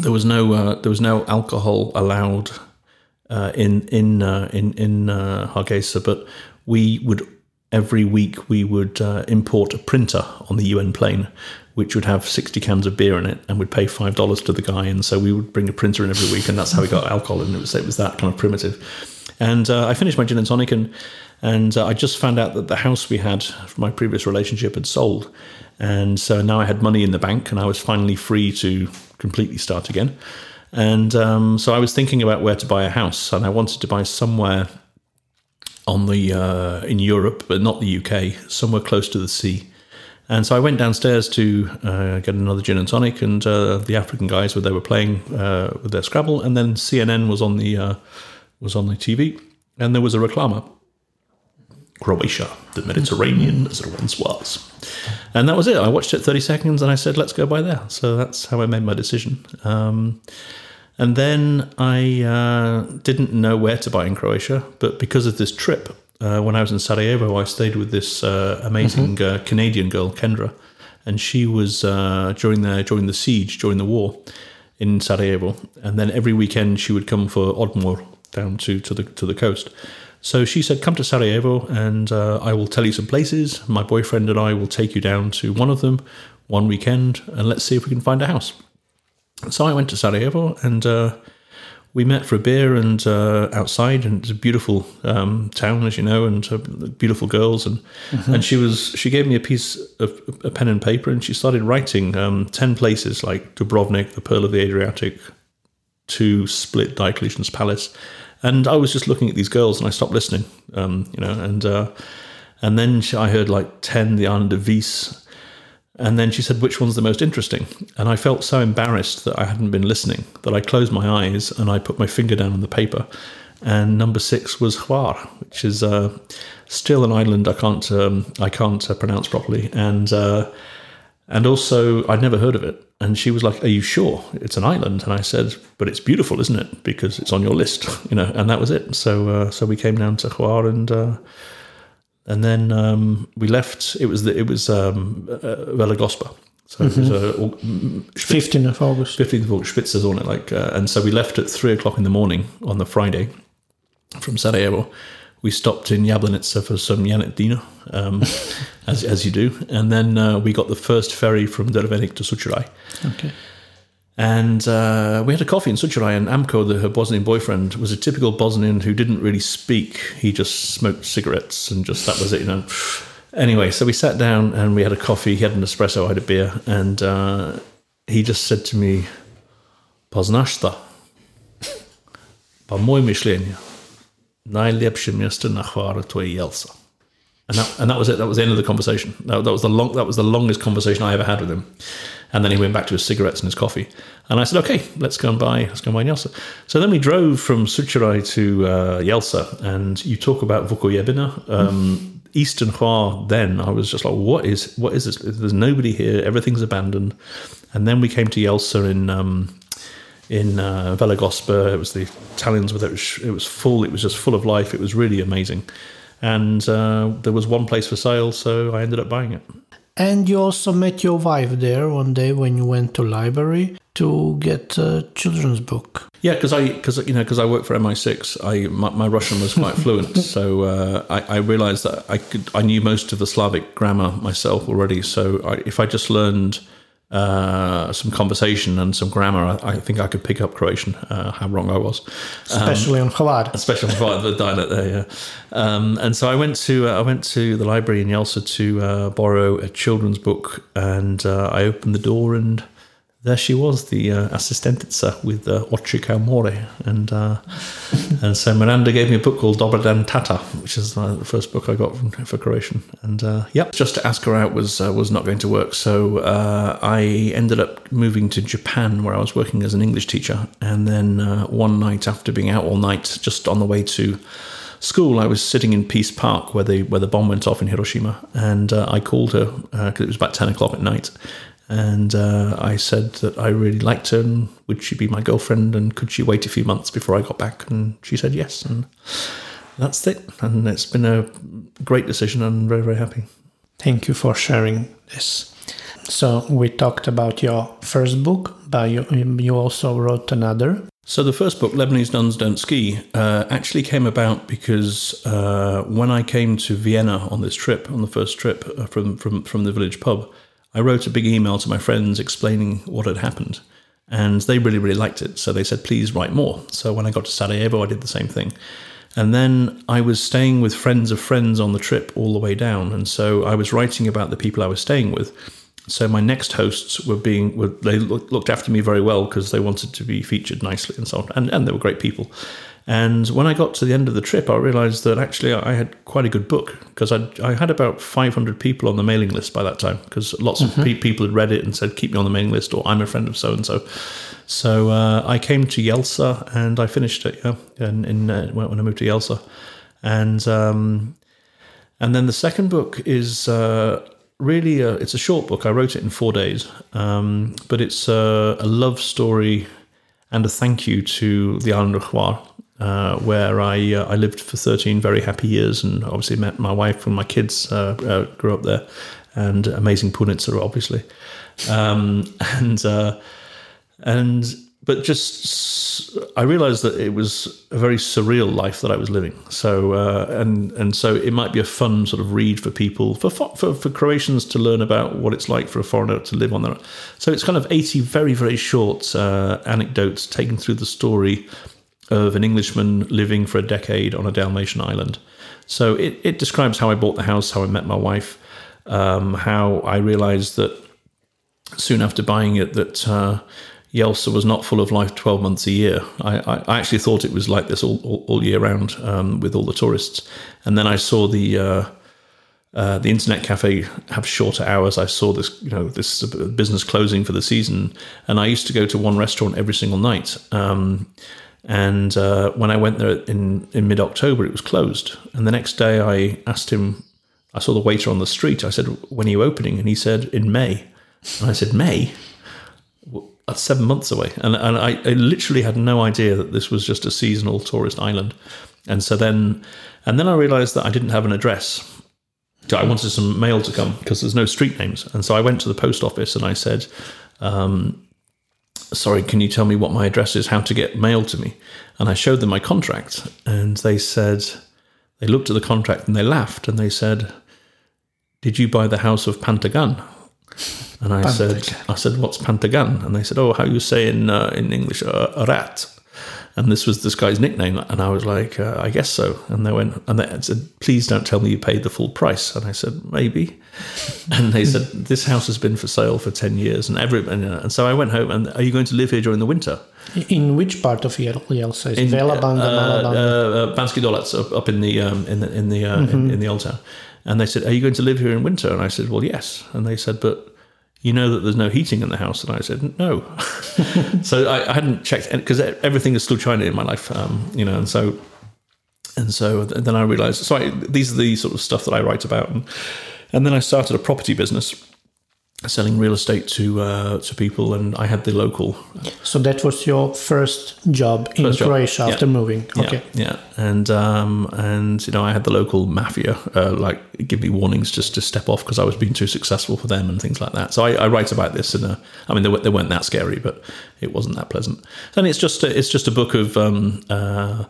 B: there was no uh, there was no alcohol allowed uh, in in uh, in in uh, Hargeisa, but we would every week we would uh, import a printer on the UN plane, which would have sixty cans of beer in it, and we'd pay five dollars to the guy, and so we would bring a printer in every week, and that's how we got alcohol, and it was it was that kind of primitive. And uh, I finished my gin and tonic, and and I just found out that the house we had from my previous relationship had sold, and so now I had money in the bank, and I was finally free to completely start again. And um, so I was thinking about where to buy a house, and I wanted to buy somewhere on the uh, in Europe, but not the UK, somewhere close to the sea. And so I went downstairs to uh, get another gin and tonic, and uh, the African guys were they were playing uh, with their Scrabble, and then CNN was on the uh, was on the TV, and there was a reclama. Croatia, the Mediterranean as it once was. And that was it. I watched it 30 seconds and I said, let's go by there. So that's how I made my decision. Um, and then I uh, didn't know where to buy in Croatia, but because of this trip, uh, when I was in Sarajevo, I stayed with this uh, amazing uh, Canadian girl, Kendra, and she was uh, during the during the siege, during the war in Sarajevo, and then every weekend she would come for Odmor down to, to the to the coast. So she said, "Come to Sarajevo, and uh, I will tell you some places. My boyfriend and I will take you down to one of them one weekend, and let's see if we can find a house." So I went to Sarajevo, and uh, we met for a beer and uh, outside, and it's a beautiful um, town, as you know, and uh, beautiful girls, and and she was she gave me a piece of a pen and paper, and she started writing um, ten places like Dubrovnik, the Pearl of the Adriatic, to Split, Diocletian's Palace, and I was just looking at these girls, and I stopped listening, um, you know, and uh, and then she, I heard like ten, the island of Vis, and then she said, which one's the most interesting? And I felt so embarrassed that I hadn't been listening that I closed my eyes and I put my finger down on the paper. And number six was Hvar, which is uh, still an island I can't um, I can't uh, pronounce properly. And uh, and also I'd never heard of it. And she was like, "Are you sure it's an island?" And I said, "But it's beautiful, isn't it? Because it's on your list, you know." And that was it. So uh, so we came down to Hvar and. Uh, and then um, we left. It was the, it was um, uh, Vela Gospa. So it was uh, au-
A: 15th of August.
B: 15th of August, Spitzsaison, like, uh, and so we left at three o'clock in the morning on the Friday from Sarajevo. We stopped in Jablanica for some janjetina, um, as, as you do, and then uh, we got the first ferry from Drvenik to Sučuraj.
A: Okay.
B: And uh, we had a coffee in Sučuraj, and Amko, the, her Bosnian boyfriend, was a typical Bosnian who didn't really speak. He just smoked cigarettes and just that was it, you know. Anyway, so we sat down and we had a coffee. He had an espresso, I had a beer, and uh, he just said to me, Poznaš šta? Po moje mišljenje, najljepše mjesto na Hvaru to je Jelsa. and that, and that was it. That was the end of the conversation. That, that was the long. That was the longest conversation I ever had with him. And then he went back to his cigarettes and his coffee. And I said, "Okay, let's go and buy. Let's go and buy Jelsa." So then we drove from Sučuraj to uh, Jelsa, and you talk about Vukojebina. Um, Eastern Hvar. Then I was just like, "What is? What is this? There's nobody here. Everything's abandoned." And then we came to Jelsa in. Um, in uh, Vela Gospa, it was the Italians with it. Was, it was full. It was just full of life. It was really amazing and uh, there was one place for sale, so I ended up buying it.
A: And you also met your wife there one day when you went to library to get a children's book.
B: Yeah, because I because you know because I work for MI6, I my, my Russian was quite fluent, so uh, I, I, realized that I could I knew most of the Slavic grammar myself already. So I, if I just learned uh, some conversation and some grammar, I, I, think I could pick up Croatian. Uh, how wrong I was,
A: especially um, on Hvar.
B: Especially on the dialect there. Yeah. Um, and so I went to uh, I went to the library in Jelsa to uh, borrow a children's book, and uh, I opened the door and there she was, the uh, assistentica with uh, More. And, uh, and so Miranda gave me a book called Dobar Tata, which is uh, the first book I got from, for Croatian. And uh, yep, just to ask her out was, uh, was not going to work. So uh, I ended up moving to Japan where I was working as an English teacher. And then one night after being out all night, just on the way to school, I was sitting in Peace Park where the where the bomb went off in Hiroshima, and uh, I called her because it was about ten o'clock at night, and uh, I said that I really liked her and would she be my girlfriend and could she wait a few months before I got back? And she said yes. And that's it. And it's been a great decision. I'm very, very happy.
A: Thank you for sharing this. So we talked about your first book, but you, you also wrote another.
B: So the first book, Lebanese Nuns Don't Ski, uh, actually came about because uh, when I came to Vienna on this trip, on the first trip uh, from, from, from the village pub, I wrote a big email to my friends explaining what had happened. And they really, really liked it. So they said, please write more. So when I got to Sarajevo, I did the same thing. And then I was staying with friends of friends on the trip all the way down. And so I was writing about the people I was staying with. So my next hosts were being, were, they looked after me very well because they wanted to be featured nicely and so on. And, and they were great people. And when I got to the end of the trip, I realized that actually I had quite a good book because I had about 500 people on the mailing list by that time because lots mm-hmm. of pe- people had read it and said, keep me on the mailing list or I'm a friend of so and so. So uh, I came to Jelsa and I finished it yeah, in, in uh, when I moved to Jelsa. And, um, and then the second book is uh, really a, it's a short book. I wrote it in four days, um, but it's a, a, love story and a thank you to the island of Hvar uh, where I uh, I lived for 13 very happy years and obviously met my wife and my kids uh, uh grew up there and amazing Punitzer obviously. Um, and uh, and but just I realized that it was a very surreal life that I was living. So uh, and and so it might be a fun sort of read for people for, for for Croatians to learn about what it's like for a foreigner to live on there so it's kind of 80 very very short anecdotes taken through the story of an Englishman living for a decade on a Dalmatian island. So it, it describes how I bought the house, how I met my wife, um, how I realized that soon after buying it that uh, Jelsa was not full of life 12 months a year. I, I, I actually thought it was like this all, all, all year round um, with all the tourists. And then I saw the uh, uh, the internet cafe have shorter hours. I saw this, you know, this business closing for the season, and I used to go to one restaurant every single night. Um, and uh, when I went there in, in mid October, it was closed. And the next day, I asked him, I saw the waiter on the street. I said, When are you opening? And he said, In May. And I said, May? Well, that's seven months away. And, and I, I, literally had no idea that this was just a seasonal tourist island. And so then, and then I realized that I didn't have an address. I wanted some mail to come because there's no street names. And so I went to the post office and I said, um, sorry, can you tell me what my address is, how to get mail to me? And I showed them my contract, and they said, they looked at the contract and they laughed and they said, Did you buy the house of Pantagan? And I said, I said, what's Pantagan? And they said, oh, how you say in uh, in English, uh, a rat and this was this guy's nickname. And I was like, uh, I guess so. And they went, and they said, please don't tell me you paid the full price. And I said, maybe. And they said, this house has been for sale for 10 years. And every, and, uh, and so I went home and are you going to live here during the winter?
A: In which part of Jelsa? In Vela Banda,
B: uh, uh, uh, Banski up, up in the um, in the in the uh, mm-hmm. in, in, the old town. And they said, Are you going to live here in winter? And I said, Well, yes. And they said, But you know that there's no heating in the house? And I said, No. so I, I, hadn't checked because everything is still China in my life, um, you know, and so. And so then I realized, so I, these are the sort of stuff that I write about. And, and then I started a property business selling real estate to uh, to people, and I had the local.
A: So that was your first job in first Croatia job. after
B: yeah.
A: moving. Okay.
B: Yeah, yeah. and um, and you know I had the local mafia uh, like give me warnings just to step off because I was being too successful for them and things like that. So I, I write about this, and I mean they, they weren't that scary, but it wasn't that pleasant. And it's just a, it's just a book of. Um, uh,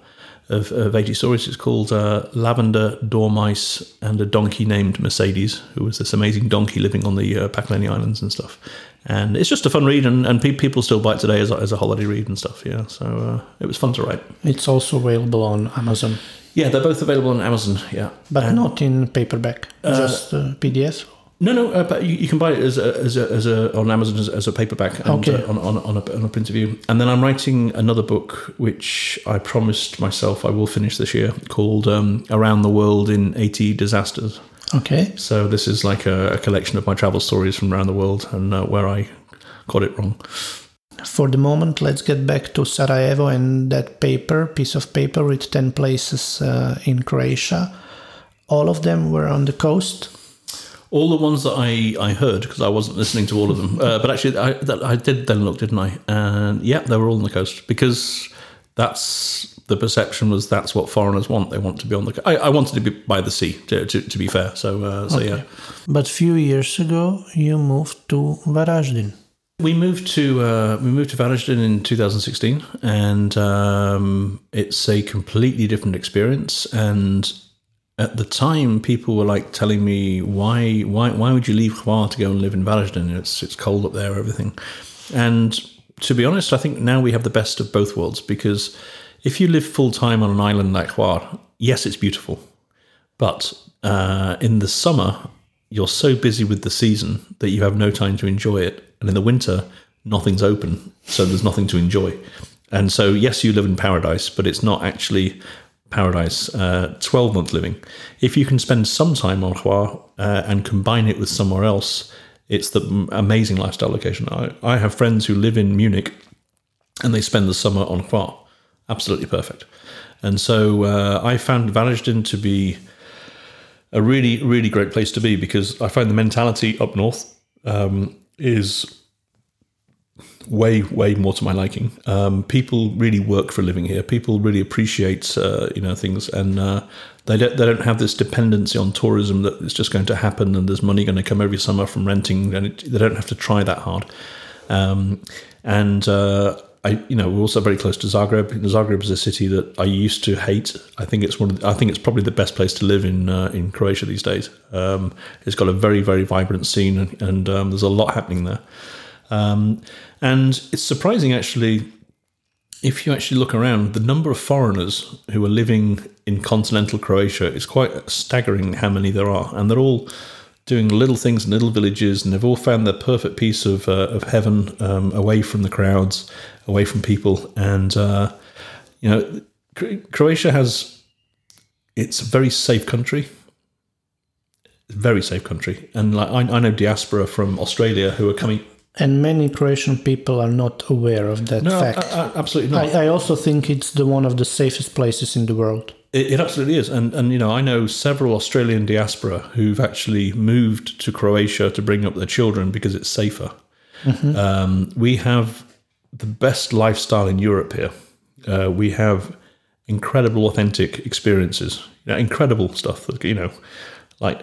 B: of, of 80 stories. It's called uh, Lavender, Dormice, and a Donkey Named Mercedes, who was this amazing donkey living on the uh, Islands and stuff. And it's just a fun read, and, and pe- people still buy it today as a, as a holiday read and stuff. Yeah, so uh, it was fun to write.
A: It's also available on Amazon.
B: Yeah, they're both available on Amazon. Yeah,
A: but and, not in paperback, uh, just uh, PDF.
B: No, no, uh, but you, you, can buy it as a, as a, as a on Amazon as, as a paperback and
A: okay.
B: uh, on, on, on, a, on a print view. And then I'm writing another book, which I promised myself I will finish this year, called um, Around the World in 80 Disasters.
A: Okay.
B: So this is like a, a collection of my travel stories from around the world and uh, where I got it wrong.
A: For the moment, let's get back to Sarajevo and that paper, piece of paper with 10 places uh, in Croatia. All of them were on the coast
B: all the ones that I, I heard because I wasn't listening to all of them, uh, but actually I, that, I did then look, didn't I? And yeah, they were all on the coast because that's the perception was that's what foreigners want. They want to be on the. I, I wanted to be by the sea. To, to, to be fair, so uh, so okay. yeah.
A: But few years ago, you moved to Varaždin.
B: We moved to uh, we moved to Varaždin in 2016, and um, it's a completely different experience. And at the time, people were like telling me, "Why, why, why would you leave Hvar to go and live in Varaždin? It's it's cold up there, everything." And to be honest, I think now we have the best of both worlds because if you live full time on an island like Hvar, yes, it's beautiful, but uh, in the summer you're so busy with the season that you have no time to enjoy it, and in the winter nothing's open, so there's nothing to enjoy. And so, yes, you live in paradise, but it's not actually paradise, uh, 12 month living. If you can spend some time on Hvar uh, and combine it with somewhere else, it's the amazing lifestyle location. I, I have friends who live in Munich and they spend the summer on Hvar. Absolutely perfect. And so uh, I found Varaždin to be a really, really great place to be because I find the mentality up north um, is way way more to my liking. Um, people really work for a living here. People really appreciate uh, you know things, and uh, they don't they don't have this dependency on tourism that it's just going to happen and there's money going to come every summer from renting, and it, they don't have to try that hard. Um, and uh, I, you know, we're also very close to Zagreb. Zagreb is a city that I used to hate. I think it's one. Of the, I think it's probably the best place to live in uh, in Croatia these days. Um, it's got a very very vibrant scene, and, and um, there's a lot happening there. Um, and it's surprising, actually, if you actually look around, the number of foreigners who are living in continental Croatia is quite staggering how many there are. And they're all doing little things in little villages, and they've all found their perfect piece of, uh, of heaven um, away from the crowds, away from people. And, uh, you know, Croatia has, it's a very safe country. Very safe country. And like I, I know diaspora from Australia who are coming
A: and many Croatian people are not aware of that
B: no,
A: fact.
B: Uh, absolutely not.
A: I, I, also think it's the one of the safest places in the world.
B: It, it, absolutely is, and and you know I know several Australian diaspora who've actually moved to Croatia to bring up their children because it's safer. Mm-hmm. Um, we have the best lifestyle in Europe here. Uh, we have incredible, authentic experiences. You know, incredible stuff. That, you know, like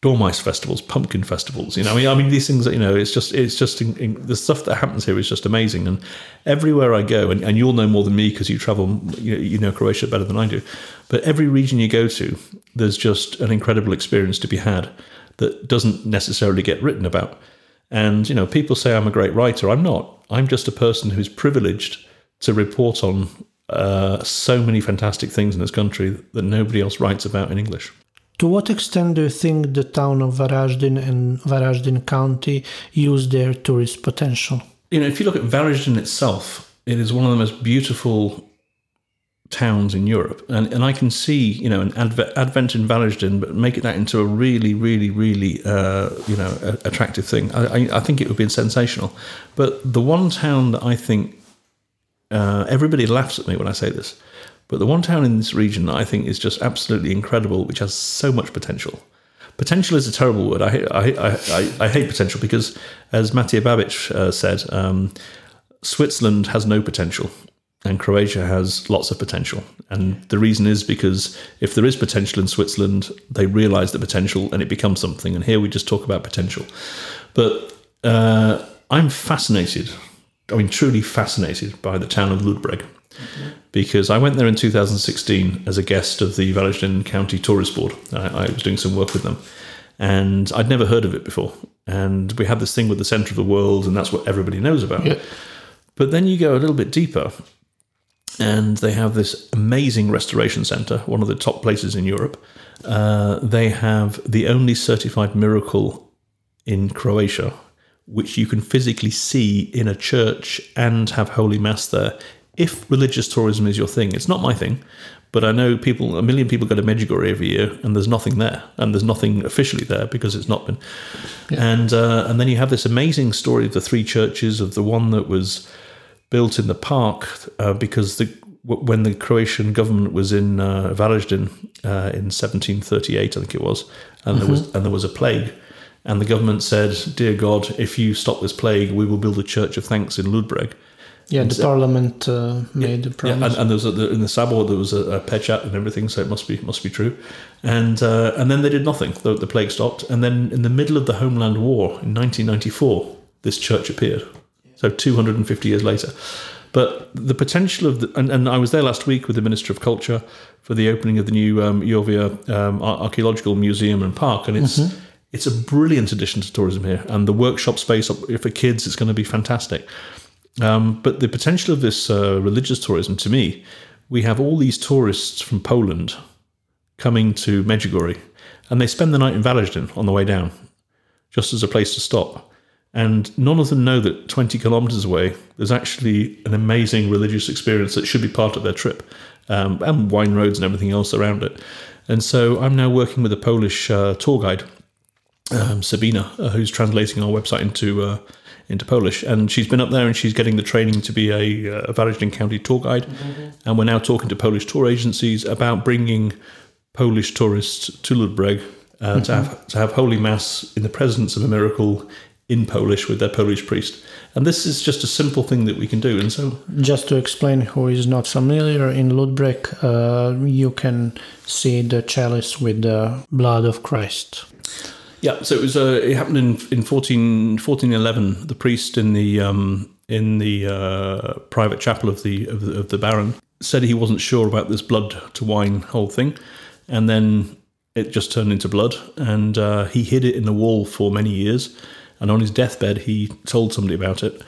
B: dormice festivals, pumpkin festivals. You know, I mean, I mean these things. You know, it's just it's just in, in, the stuff that happens here is just amazing. And everywhere I go, and, and you'll know more than me because you travel, you know, you know Croatia better than I do. But every region you go to, there's just an incredible experience to be had that doesn't necessarily get written about. And you know, people say I'm a great writer. I'm not. I'm just a person who's privileged to report on uh, so many fantastic things in this country that nobody else writes about in English.
A: To what extent do you think the town of Varaždin and Varaždin County use their tourist potential?
B: You know, if you look at Varaždin itself, it is one of the most beautiful towns in Europe, and, and I can see you know an advent, advent in Varaždin, but make it that into a really, really, really uh, you know a, attractive thing. I, I, I, think it would be sensational. But the one town that I think uh, everybody laughs at me when I say this, but the one town in this region that I think is just absolutely incredible, which has so much potential. Potential is a terrible word. I I, I, I, hate potential because, as Matija Babić uh, said, um, Switzerland has no potential and Croatia has lots of potential. And the reason is because if there is potential in Switzerland, they realize the potential and it becomes something. And here we just talk about potential. But uh, I'm fascinated, I mean, truly fascinated by the town of Ludbreg. Mm-hmm. Because I went there in 2016 as a guest of the Varaždin County Tourist Board. I, I was doing some work with them and I'd never heard of it before. And we had this thing with the centre of the world, and that's what everybody knows about. Yeah. But then you go a little bit deeper, and they have this amazing restoration center, one of the top places in Europe. Uh, they have the only certified miracle in Croatia, which you can physically see in a church and have Holy Mass there. If religious tourism is your thing, it's not my thing, but I know people, a million people go to Medjugorje every year, and there's nothing there, and there's nothing officially there because it's not been. Yeah. And uh, and then you have this amazing story of the three churches, of the one that was built in the park uh, because the when the Croatian government was in uh, Varaždin uh, in 1738, I think it was, and mm-hmm. there was mm-hmm. and there was a plague, and the government said, "Dear God, if you stop this plague, we will build a church of thanks in Ludbreg."
A: Yeah, the so, parliament uh, made
B: yeah,
A: the promise.
B: Yeah, and, and there was a, in the Sabor there was a, a pechat and everything, so it must be must be true. And uh, and then they did nothing. The, the plague stopped, and then in the middle of the Homeland War in 1994, this church appeared. So 250 years later. But the potential of the, and, and, I was there last week with the Minister of Culture for the opening of the new um, Jovia um, Archaeological Museum and Park, and it's mm-hmm. it's a brilliant addition to tourism here. And the workshop space for kids is going to be fantastic. Um, but the potential of this uh, religious tourism, to me, we have all these tourists from Poland coming to Medjugorje, and they spend the night in Varaždin on the way down, just as a place to stop. And none of them know that 20 kilometers away, there's actually an amazing religious experience that should be part of their trip, um, and wine roads and everything else around it. And so I'm now working with a Polish uh, tour guide, um, Sabina, uh, who's translating our website into uh, into Polish. And she's been up there and she's getting the training to be a, uh, a Varaždin County tour guide. Mm-hmm. And we're now talking to Polish tour agencies about bringing Polish tourists to Ludbreg uh, mm-hmm. to have to have Holy Mass in the presence of a miracle in Polish with their Polish priest. And this is just a simple thing that we can do. And so,
A: just to explain who is not familiar, in Ludbreg, uh, you can see the chalice with the blood of Christ.
B: Yeah, so it was. Uh, it happened in in 14, 1411. The priest in the um, in the uh, private chapel of the, of the of the Baron said he wasn't sure about this blood to wine whole thing, and then it just turned into blood, and uh, he hid it in the wall for many years and on his deathbed, he told somebody about it.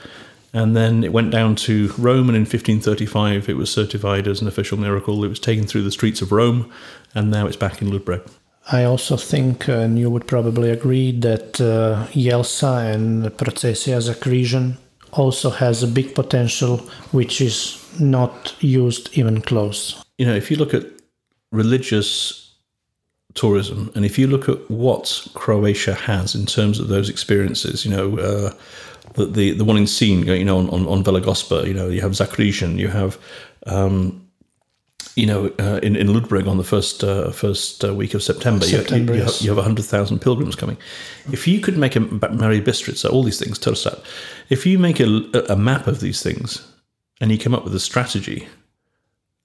B: And then it went down to Rome, and in 1535, it was certified as an official miracle. It was taken through the streets of Rome, and now it's back in Ludbreg.
A: I also think, and you would probably agree, that uh, Jelsa and Processia Zakrižan also has a big potential, which is not used even close.
B: You know, if you look at religious tourism. And if you look at what Croatia has in terms of those experiences, you know, uh, the, the, the one in Sinj, you know, on, on, on you know, you have Zakrižan, you have, um, you know, uh, in, in Ludbreg on the first uh, first uh, week of September, September you, you, yes. you, have, you have 100,000 pilgrims coming. If you could make a Marija Bistrica, all these things, Trsat, if you make a, a map of these things and you come up with a strategy,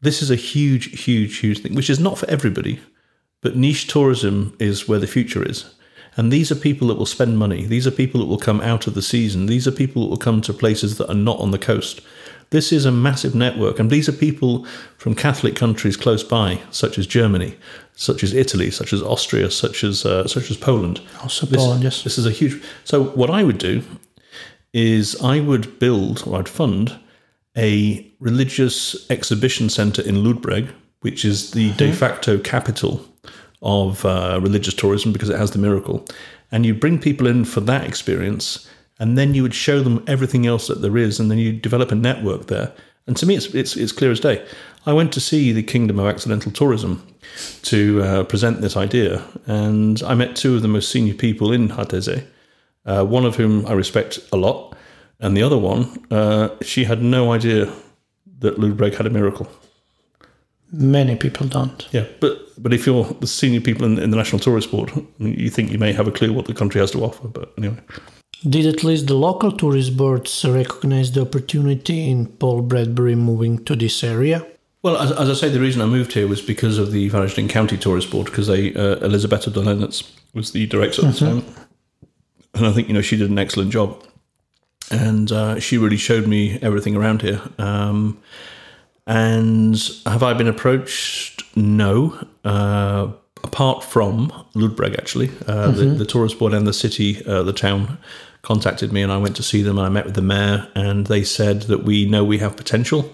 B: this is a huge, huge, huge thing, which is not for everybody but niche tourism is where the future is. And these are people that will spend money. These are people that will come out of the season. These are people that will come to places that are not on the coast. This is a massive network. And these are people from Catholic countries close by, such as Germany, such as Italy, such as Austria, such as, uh, such as Poland.
A: Also this, Poland, yes.
B: This is a huge. So, what I would do is I would build or I'd fund a religious exhibition centre in Ludbreg, which is the mm-hmm. de facto capital of uh, religious tourism because it has the miracle. And you bring people in for that experience, and then you would show them everything else that there is, and then you develop a network there. And to me, it's, it's, it's clear as day. I went to see the Kingdom of Accidental Tourism to uh, present this idea, and I met two of the most senior people in HTZ, uh, one of whom I respect a lot, and the other one, uh, she had no idea that Ludbreg had a miracle.
A: Many people don't.
B: Yeah, but but if you're the senior people in, in the National Tourist Board, you think you may have a clue what the country has to offer. But anyway,
A: Did at least the local tourist boards recognize the opportunity in Paul Bradbury moving to this area?
B: well, as, as I say, the reason I moved here was because of the Varaždin County Tourist Board, because they uh, Elisabetta Dolenec was the director at the time, and I think you know she did an excellent job, and uh, she really showed me everything around here. Um, and have I been approached? No. Uh, apart from Ludbreg, actually, uh, the, the tourist board and the city, uh, the town, contacted me, and I went to see them. And I met with the mayor, and they said that we know we have potential,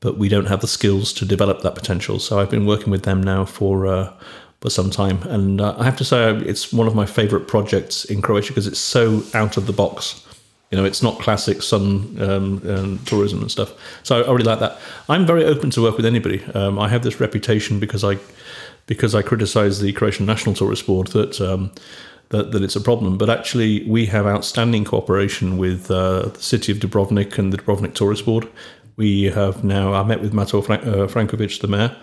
B: but we don't have the skills to develop that potential. So I've been working with them now for. Uh, for some time, and uh, I have to say it's one of my favourite projects in Croatia because it's so out of the box. You know, it's not classic sun um, um, tourism and stuff. So I really like that. I'm very open to work with anybody. Um, I have this reputation because I because I criticise the Croatian National Tourist Board that. Um, that, that it's a problem, but actually we have outstanding cooperation with uh, the city of Dubrovnik and the Dubrovnik Tourist Board. We have now. I met with Mato Frank, uh, Franković, the mayor,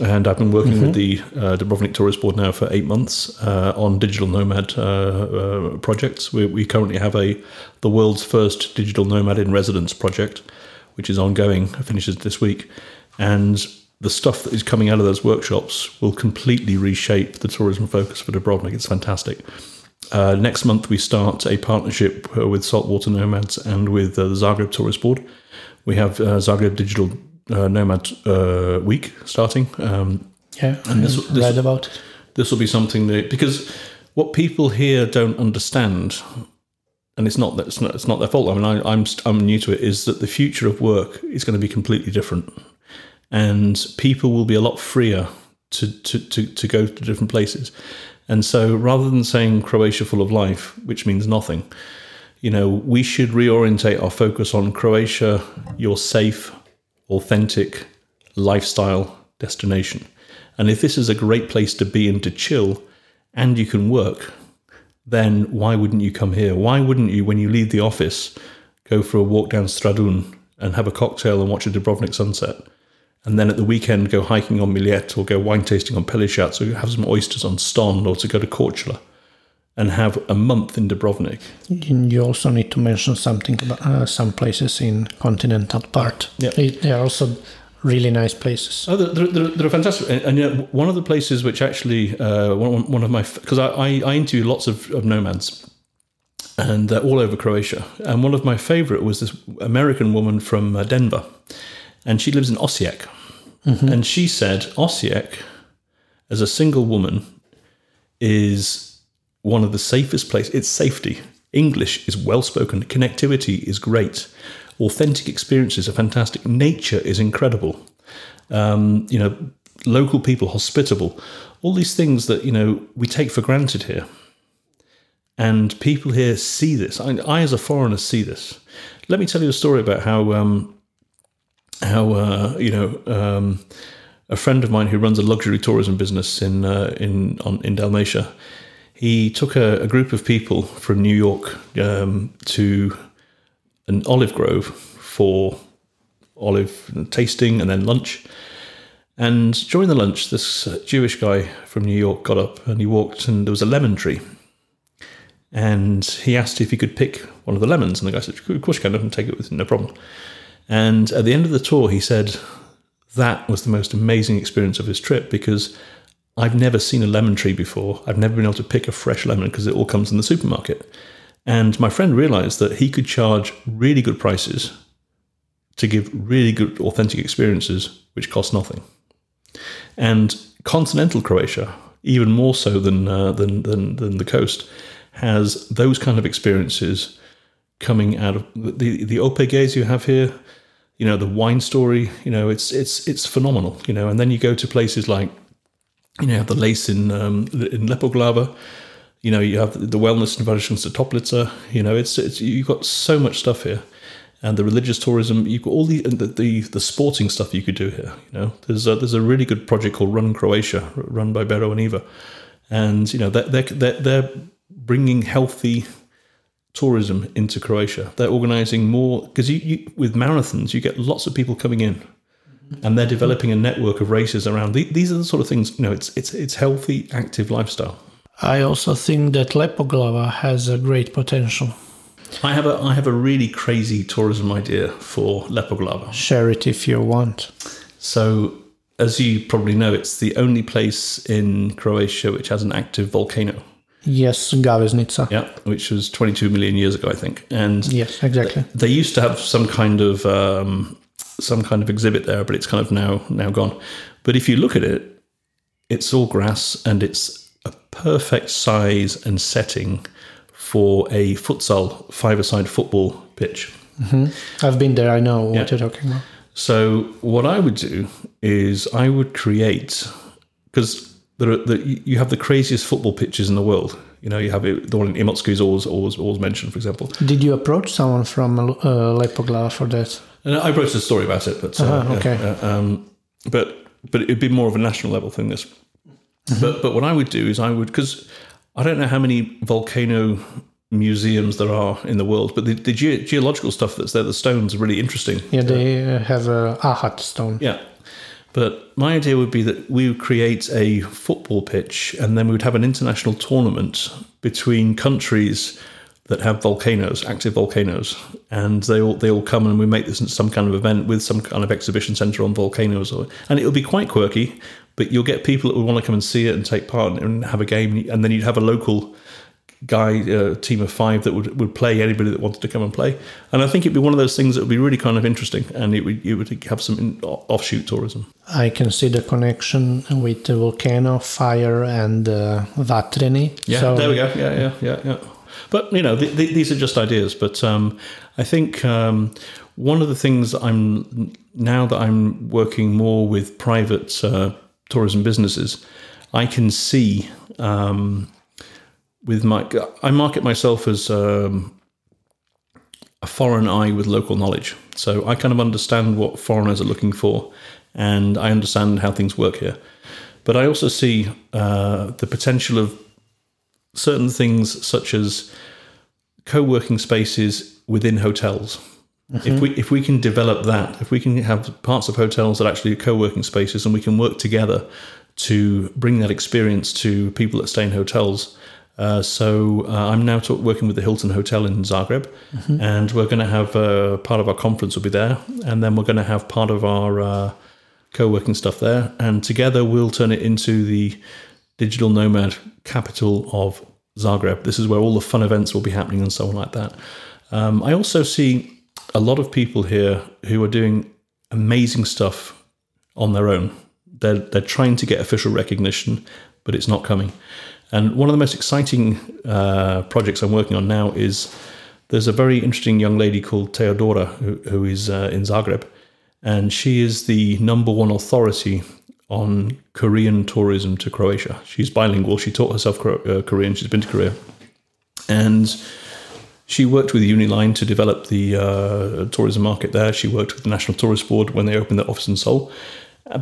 B: and I've been working with the uh, Dubrovnik Tourist Board now for eight months uh, on digital nomad uh, uh, projects. We, we currently have a the world's first digital nomad in residence project, which is ongoing. Finishes this week, and the stuff that is coming out of those workshops will completely reshape the tourism focus for Dubrovnik. It's fantastic. Uh, next month, we start a partnership uh, with Saltwater Nomads and with uh, the Zagreb Tourist Board. We have uh, Zagreb Digital uh, Nomad uh, Week starting. Um,
A: Yeah,
B: And this- this-
A: read about it.
B: this will be something that because what people here don't understand, and it's not that it's not, it's not their fault. I mean, I, I'm I'm new to it. Is that the future of work is going to be completely different, and people will be a lot freer to to to, to go to different places. And so, rather than saying Croatia full of life, which means nothing, you know, we should reorientate our focus on Croatia, your safe, authentic lifestyle destination. And if this is a great place to be and to chill and you can work, then why wouldn't you come here? Why wouldn't you, when you leave the office, go for a walk down Stradun and have a cocktail and watch a Dubrovnik sunset? And then at the weekend, go hiking on Mljet or go wine tasting on Pelješac, or have some oysters on Ston or to go to Korčula and have a month in Dubrovnik.
A: You also need to mention something about uh, some places in continental part.
B: Yeah.
A: They, they are also really nice places.
B: Oh, they're, they're, they're fantastic. And, and you know, one of the places which actually, uh, one, one of my, because I, I, I interview lots of, of nomads and they're all over Croatia. And one of my favorite was this American woman from uh, Denver. And she lives in Osijek. And she said Osijek, as a single woman, is one of the safest places. It's safety. English is well spoken. Connectivity is great. Authentic experiences are fantastic. Nature is incredible. Um, you know, local people, hospitable. All these things that you know we take for granted here. And people here see this. I, I as a foreigner, see this. Let me tell you a story about how um, how uh, you know um, a friend of mine who runs a luxury tourism business in uh, in on, in Dalmatia. He took a, a group of people from New York um, to an olive grove for olive tasting and then lunch. And during the lunch, this Jewish guy from New York got up and he walked, and there was a lemon tree. And he asked if he could pick one of the lemons, and the guy said, "Of course you can, I can take it with no problem." And at the end of the tour, he said that was the most amazing experience of his trip because I've never seen a lemon tree before. I've never been able to pick a fresh lemon because it all comes in the supermarket. And my friend realized that he could charge really good prices to give really good, authentic experiences, which cost nothing. And continental Croatia, even more so than uh, than, than than the coast, has those kind of experiences coming out of the the OPGs you have here. You know the wine story. You know it's it's it's phenomenal. You know, and then you go to places like you know the lace in um, in Lepoglava. You know you have the wellness in Varaždinske Toplice. You know it's it's you've got so much stuff here, and the religious tourism. You've got all the the, the, the sporting stuff you could do here. You know, there's a, there's a really good project called Run Croatia, run by Bero and Eva, and you know they're, they're, they're bringing healthy tourism into Croatia. They're organising more because you, you, with marathons you get lots of people coming in, and they're developing a network of races around. These are the sort of things you know. It's it's it's healthy, active lifestyle.
A: I also think that Lepoglava has a great potential.
B: I have a I have a really crazy tourism idea for Lepoglava.
A: Share it if you want.
B: So, as you probably know, it's the only place in Croatia which has an active volcano.
A: Yes, Gaveznica.
B: Yeah, which was 22 million years ago, I think. And
A: yes, exactly.
B: They, used to have some kind of um, some kind of exhibit there, but it's kind of now now gone. But if you look at it, it's all grass and it's a perfect size and setting for a futsal five-a-side football pitch.
A: Mm-hmm. I've been there. I know what yeah. you're talking about.
B: So what I would do is I would create because there are the, you have the craziest football pitches in the world. You know, you have it, the one in Imotski is always always always mentioned, for example.
A: Did you approach someone from uh, Lepoglava for that?
B: I wrote a story about it, but uh,
A: uh-huh, okay.
B: Uh, um, but but it'd be more of a national level thing. This, mm-hmm. but but what I would do is I would because I don't know how many volcano museums there are in the world, but the, the ge- geological stuff that's there, the stones, are really interesting.
A: Yeah, they uh, have a Ahat stone.
B: Yeah. But my idea would be that we would create a football pitch and then we would have an international tournament between countries that have volcanoes, active volcanoes, and they all they all come and we make this some kind of event with some kind of exhibition center on volcanoes, or, and it'll be quite quirky. But you'll get people that will want to come and see it and take part and have a game, and then you'd have a local guy uh, team of five that would, would play anybody that wanted to come and play. And I think it'd be one of those things that would be really kind of interesting, and it would it would have some in, offshoot tourism.
A: I can see the connection with the volcano, fire, and uh, Vatreni.
B: Yeah, so, there we go. Yeah, yeah, yeah, yeah. But you know, the, the, these are just ideas. But um, I think um, one of the things I'm now that I'm working more with private uh, tourism businesses, I can see um, with my I market myself as um, a foreign eye with local knowledge. So I kind of understand what foreigners are looking for, and I understand how things work here. But I also see uh, the potential of certain things such as co-working spaces within hotels. Mm-hmm. If we if we can develop that, if we can have parts of hotels that actually are co-working spaces, and we can work together to bring that experience to people that stay in hotels. Uh, so uh, I'm now talk, working with the Hilton Hotel in Zagreb, mm-hmm. and we're going to have uh, part of our conference will be there, and then we're going to have part of our uh, co-working stuff there, and together we'll turn it into the digital nomad capital of Zagreb. This is where all the fun events will be happening and so on like that. Um, I also see a lot of people here who are doing amazing stuff on their own. They're, they're trying to get official recognition, but it's not coming. And one of the most exciting uh, projects I'm working on now is there's a very interesting young lady called Teodora who, who is uh, in Zagreb, and she is the number one authority on Korean tourism to Croatia. She's bilingual. She taught herself uh, Korean. She's been to Korea, and she worked with Uniline to develop the uh, tourism market there. She worked with the National Tourist Board when they opened their office in Seoul.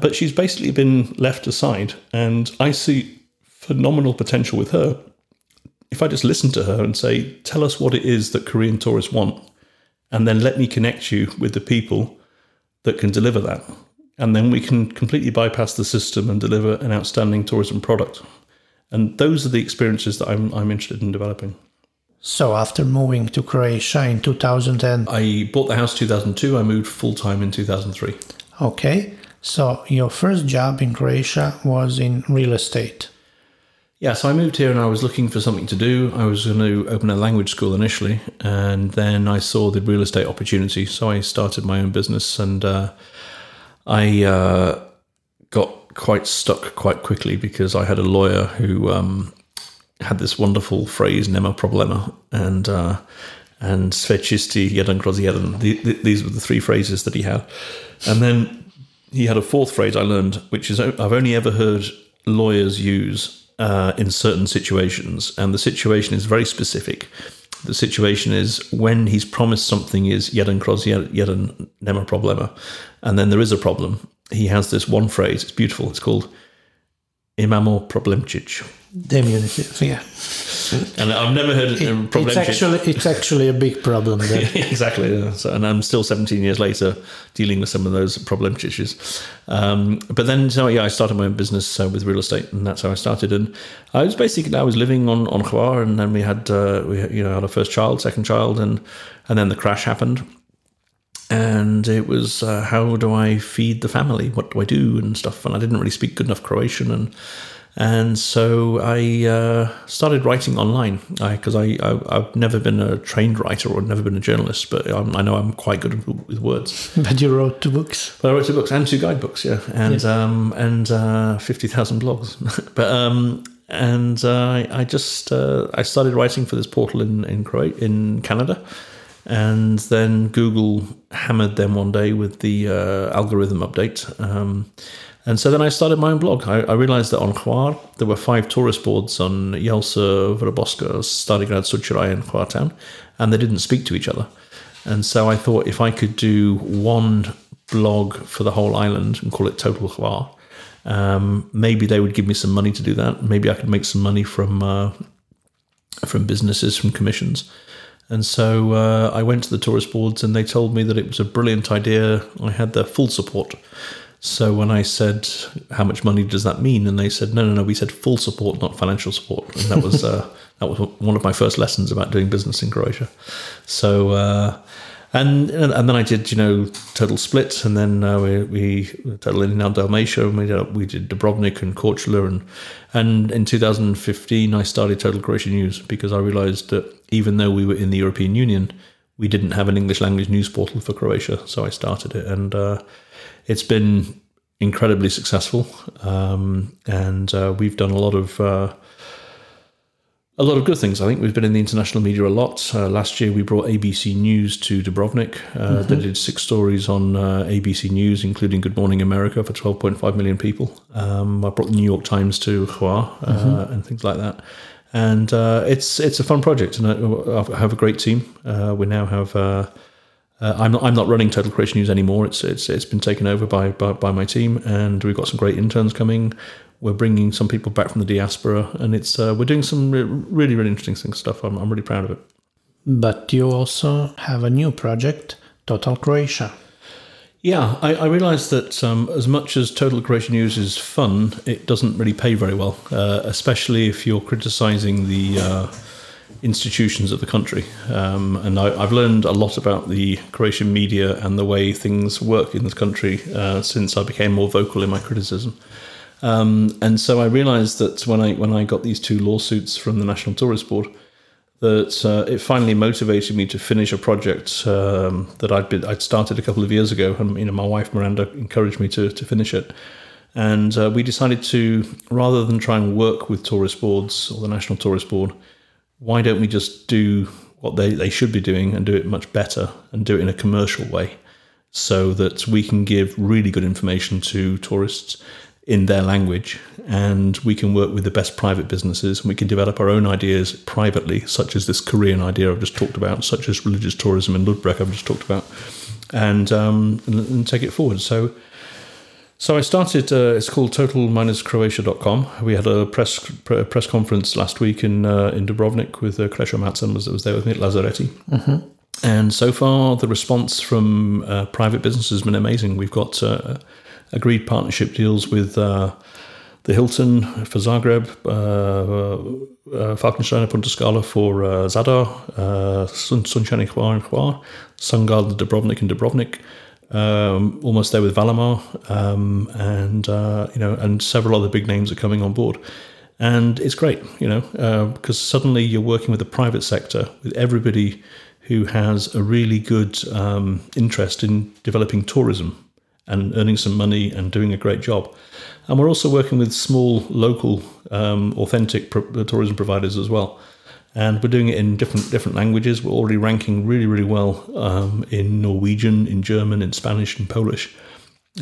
B: But she's basically been left aside, and I see phenomenal potential with her. If I just listen to her and say, "Tell us what it is that Korean tourists want," and then let me connect you with the people that can deliver that and then we can completely bypass the system and deliver an outstanding tourism product. And those are the experiences that I'm, I'm interested in developing.
A: So after moving to Croatia in 2010,
B: I bought the house 2002. I moved full time in 2003.
A: Okay. So your first job in Croatia was in real estate.
B: Yeah, so I moved here and I was looking for something to do. I was going to open a language school initially, and then I saw the real estate opportunity. So I started my own business and uh, I uh, got quite stuck quite quickly because I had a lawyer who um, had this wonderful phrase "nema problema" and uh, and svečisti jedan kroz jedan. These were the three phrases that he had, and then he had a fourth phrase I learned, which is I've only ever heard lawyers use uh, in certain situations, and the situation is very specific. the situation is when he's promised something is jeden kroz jeden nema problema, and then there is a problem. He has this one phrase. It's beautiful. It's called imamo problemcic.
A: Diminutive, yeah.
B: And I've never heard it,
A: it it's actually it's actually a big problem.
B: exactly. Yeah. So, and I'm still 17 years later dealing with some of those problems. Um, but then, so yeah, I started my own business uh, with real estate, and that's how I started. And I was basically I was living on on Hvar, and then we had uh, we you know had our first child, second child, and and then the crash happened. And it was uh, how do I feed the family? What do I do and stuff? And I didn't really speak good enough Croatian, and and so I uh, started writing online because I, I, I, have never been a trained writer or never been a journalist, but I'm, i know I'm quite good with words.
A: But you wrote two books.
B: But I wrote two books and two guidebooks, yeah, and yeah. Um, and uh, fifty thousand blogs. but um, and uh, I just uh, I started writing for this portal in in Croatia, in Canada, and then Google hammered them one day with the uh, algorithm update. Um, and so then I started my own blog. I, I realized that on Hvar, there were five tourist boards on Jelsa, Vrboska, Starigrad, Sučuraj, and Hvar town, and they didn't speak to each other. And so I thought if I could do one blog for the whole island and call it Total Hvar, um, maybe they would give me some money to do that. Maybe I could make some money from uh, from businesses, from commissions. And so uh, I went to the tourist boards and they told me that it was a brilliant idea. I had their full support. So when I said, "How much money does that mean?" and they said, "No, no, no, we said full support, not financial support," and that was uh, that was one of my first lessons about doing business in Croatia. So. Uh, and and then I did you know total split, and then uh, we, we Total Inland Dalmatia, and we did, we did Dubrovnik and Korčula, and and in 2015 I started Total Croatia News because I realised that even though we were in the European Union, we didn't have an English language news portal for Croatia, so I started it, and uh, it's been incredibly successful, um, and uh, we've done a lot of uh, a lot of good things. I think we've been in the international media a lot. Uh, last year, we brought ABC News to Dubrovnik. Uh, mm-hmm. They did six stories on uh, ABC News, including Good Morning America for 12.5 million people. Um, I brought the New York Times to Hvar uh, mm-hmm. and things like that. And it's it's a fun project, and I, I have a great team. we now have uh, I'm not I'm not running Total Croatia News anymore. It's it's it's been taken over by, by, by my team, and we've got some great interns coming. We're bringing some people back from the diaspora, and it's uh, we're doing some re- really really interesting stuff. I'm I'm really proud of it.
A: But you also have a new project, Total Croatia.
B: Yeah, I, I realised that um, as much as Total Croatia News is fun, it doesn't really pay very well, uh, especially if you're criticising the uh, institutions of the country. Um, and I, have learned a lot about the Croatian media and the way things work in this country uh, since I became more vocal in my criticism. Um, and so I realised that when I when I got these two lawsuits from the National Tourist Board, that uh, it finally motivated me to finish a project um, that I'd been I'd started a couple of years ago, and you know my wife Miranda encouraged me to to finish it. And uh, we decided to, rather than try and work with tourist boards or the National Tourist Board, why don't we just do what they, they should be doing and do it much better and do it in a commercial way so that we can give really good information to tourists in their language and we can work with the best private businesses and we can develop our own ideas privately such as this korean idea i've just talked about such as religious tourism in ludbreg i've just talked about and, um, and, and take it forward. So so I started. Uh, it's called total-croatia.com. We had a press press conference last week in uh, in Dubrovnik with uh, Krešo Matson was, was there with me at Lazareti. Mm-hmm. And so far, the response from uh, private businesses has been amazing. We've got uh, agreed partnership deals with uh, the Hilton for Zagreb, uh, uh, Falkensteiner Punta Scala for uh, Zadar, uh, Sunshine Hvar and Hvar, Sungard Dubrovnik and Dubrovnik um, almost there with Valamar, um, and uh, you know, and several other big names are coming on board, and it's great, you know, uh, because suddenly you're working with the private sector, with everybody who has a really good um, interest in developing tourism and earning some money and doing a great job. And we're also working with small, local, um, authentic pro- tourism providers as well and we're doing it in different different languages. We're already ranking really really well um, in Norwegian, in German, in Spanish, and Polish,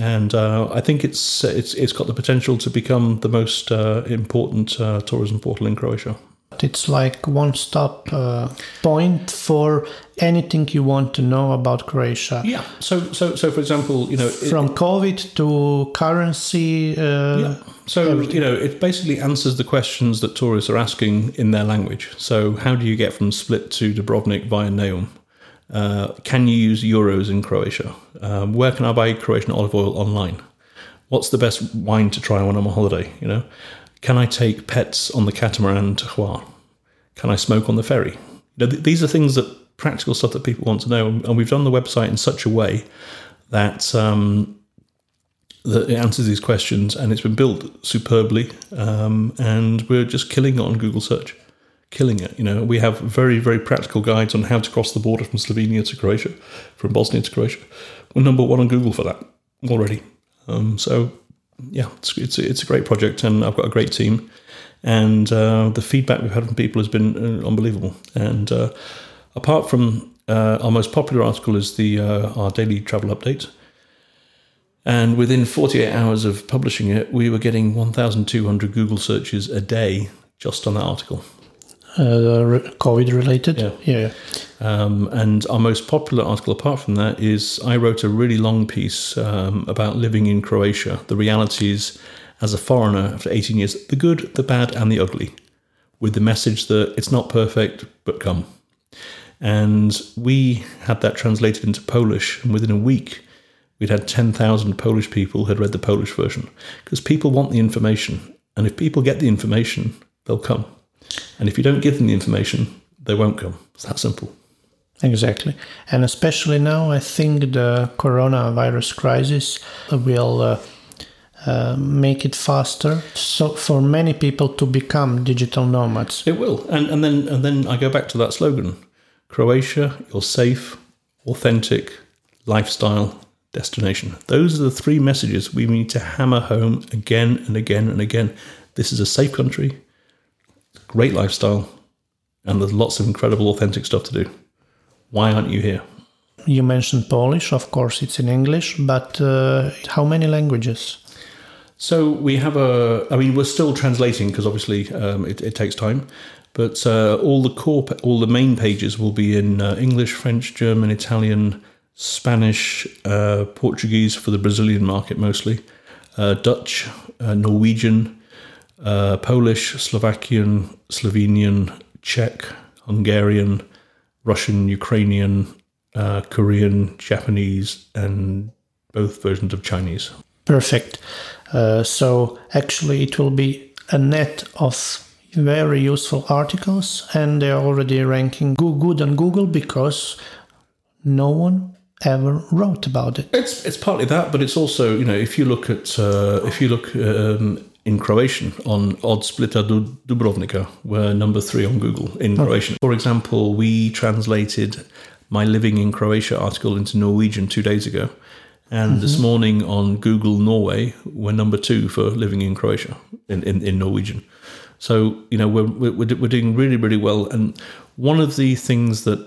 B: and uh, I think it's it's it's got the potential to become the most uh, important uh, tourism portal in Croatia.
A: It's like one stop uh, point for anything you want to know about Croatia.
B: Yeah. So, so, so for example, you know, it-
A: From COVID to currency. Uh,
B: Yeah. So you know, it basically answers the questions that tourists are asking in their language. So how do you get from Split to Dubrovnik via Neum? Uh, can you use euros in Croatia? Um, where can I buy Croatian olive oil online? What's the best wine to try when I'm on holiday? You know, can I take pets on the catamaran to Hvar? Can I smoke on the ferry? You know, th- these are things that practical stuff that people want to know, and we've done the website in such a way that um, that it answers these questions, and it's been built superbly. Um, and we're just killing it on Google search, killing it. You know, we have very very practical guides on how to cross the border from Slovenia to Croatia, from Bosnia to Croatia. We're number one on Google for that already. Um, so yeah, it's, it's it's a great project, and I've got a great team. And uh, the feedback we've had from people has been uh, unbelievable. And uh, apart from uh, our most popular article is the uh, our daily travel update, and within 48 hours of publishing it, we were getting 1,200 Google searches a day just on that article.
A: uh, COVID related.
B: Yeah.
A: yeah.
B: Um, and our most popular article, apart from that, is I wrote a really long piece um, about living in Croatia, the realities as a foreigner after 18 years, the good, the bad, and the ugly, with the message that it's not perfect, but come. And we had that translated into Polish, and within a week, we'd had 10,000 Polish people had read the Polish version. Because people want the information, and if people get the information, they'll come. And if you don't give them the information, they won't come. It's that simple.
A: Exactly. And especially now, I think the coronavirus crisis will uh, uh, make it faster so for many people to become digital nomads.
B: It will, and and then and then I go back to that slogan: Croatia, you're safe, authentic, lifestyle destination. Those are the three messages we need to hammer home again and again and again. This is a safe country, great lifestyle, and there's lots of incredible, authentic stuff to do. Why aren't you here?
A: You mentioned Polish, of course, it's in English, but uh, how many languages?
B: So we have a. I mean, we're still translating because obviously um, it, it takes time. But uh, all the core, all the main pages will be in uh, English, French, German, Italian, Spanish, uh, Portuguese for the Brazilian market mostly, uh, Dutch, uh, Norwegian, uh, Polish, Slovakian, Slovenian, Czech, Hungarian, Russian, Ukrainian, uh, Korean, Japanese, and both versions of Chinese.
A: Perfect. Uh, so actually, it will be a net of very useful articles, and they're already ranking go- good on Google because no one ever wrote about it.
B: It's it's partly that, but it's also you know if you look at uh, if you look um, in Croatian on Od Splita do Dubrovnika, we're number three on Google in Croatian. For example, we translated my living in Croatia article into Norwegian two days ago, and this morning on Google Norway, we're number two for living in Croatia in, in, in Norwegian. So you know we're, we're we're doing really really well, and one of the things that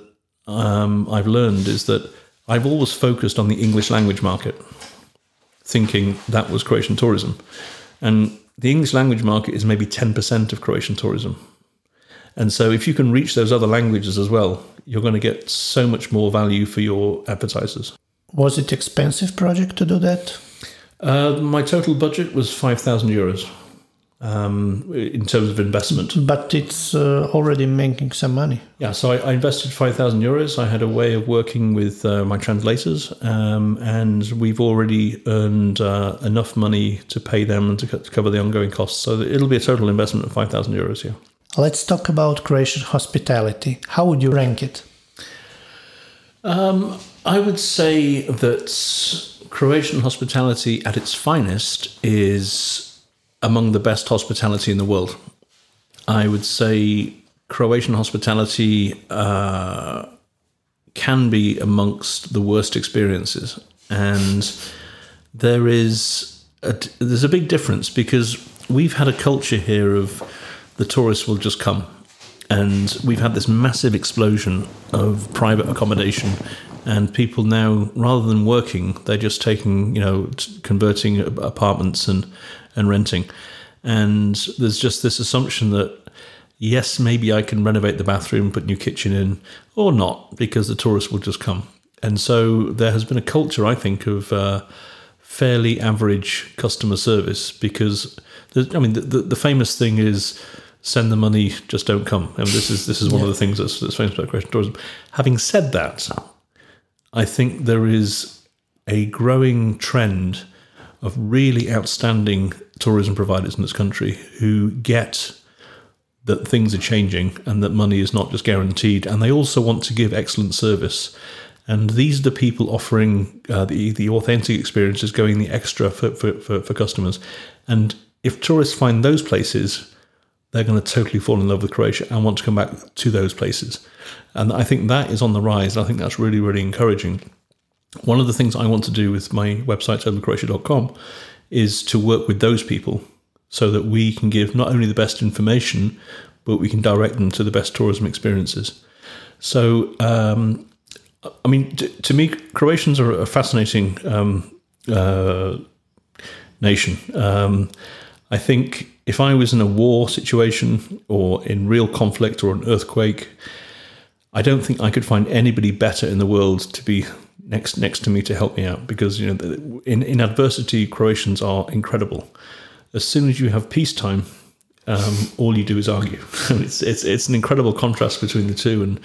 B: um, I've learned is that I've always focused on the English language market, thinking that was Croatian tourism. And the English language market is maybe 10% of Croatian tourism. And so if you can reach those other languages as well, you're going to get so much more value for your advertisers.
A: Was it expensive project to do that?
B: Uh, my total budget was 5,000 euros um, in terms of investment.
A: But it's uh, already making some money.
B: Yeah, so I, I invested 5,000 euros. I had a way of working with uh, my translators, um, and we've already earned uh, enough money to pay them and to, co- to cover the ongoing costs. So it'll be a total investment of 5,000 euros, yeah.
A: Let's talk about Croatian hospitality. How would you rank it?
B: Um, I would say that Croatian hospitality at its finest is among the best hospitality in the world. I would say Croatian hospitality uh, can be amongst the worst experiences, and there is a, there's a big difference because we've had a culture here of the tourists will just come, and we've had this massive explosion of private accommodation. And people now rather than working they're just taking you know converting apartments and and renting and there's just this assumption that yes, maybe I can renovate the bathroom, put new kitchen in, or not, because the tourists will just come. And so there has been a culture, I think, of uh, fairly average customer service because, I mean, the, the, the, famous thing is send the money, just don't come. And this is this is one yeah. of the things that's, that's famous about Croatian tourism. Having said that, I think there is a growing trend of really outstanding tourism providers in this country who get that things are changing and that money is not just guaranteed. And they also want to give excellent service. And these are the people offering uh, the, the authentic experiences, going the extra for, for, for, for customers. And if tourists find those places, they're going to totally fall in love with Croatia and want to come back to those places. And I think that is on the rise. I think that's really, really encouraging. One of the things I want to do with my website, totalcroatia.com, is to work with those people so that we can give not only the best information, but we can direct them to the best tourism experiences. So, um, I mean, to, to, me, Croatians are a fascinating um, uh, nation. Um, I think if I was in a war situation or in real conflict or an earthquake, I don't think I could find anybody better in the world to be next next to me to help me out because you know in in adversity Croatians are incredible. As soon as you have peacetime, um, all you do is argue. it's, it's it's an incredible contrast between the two, and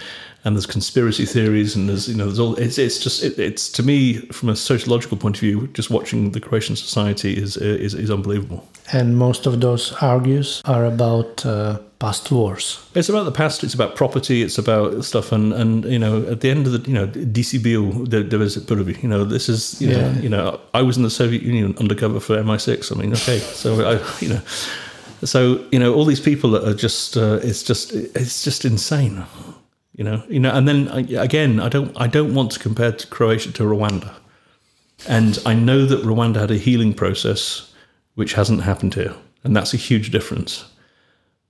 B: and there's conspiracy theories, and there's you know there's all it's it's just it, it's to me from a sociological point of view, just watching the Croatian society is is is unbelievable.
A: And most of those argues are about. Uh, past wars.
B: It's about the past. It's about property. It's about stuff. And, and you know, at the end of the, you know, DCBO, there, there was Burby. You know, this is, you yeah. know, you know, I was in the Soviet Union undercover for MI6. I mean, okay, so I, you know, so you know, all these people that are just, uh, it's just, it's just insane. You know, you know, and then uh, again, I don't, I don't want to compare to Croatia to Rwanda, and I know that Rwanda had a healing process, which hasn't happened here, and that's a huge difference.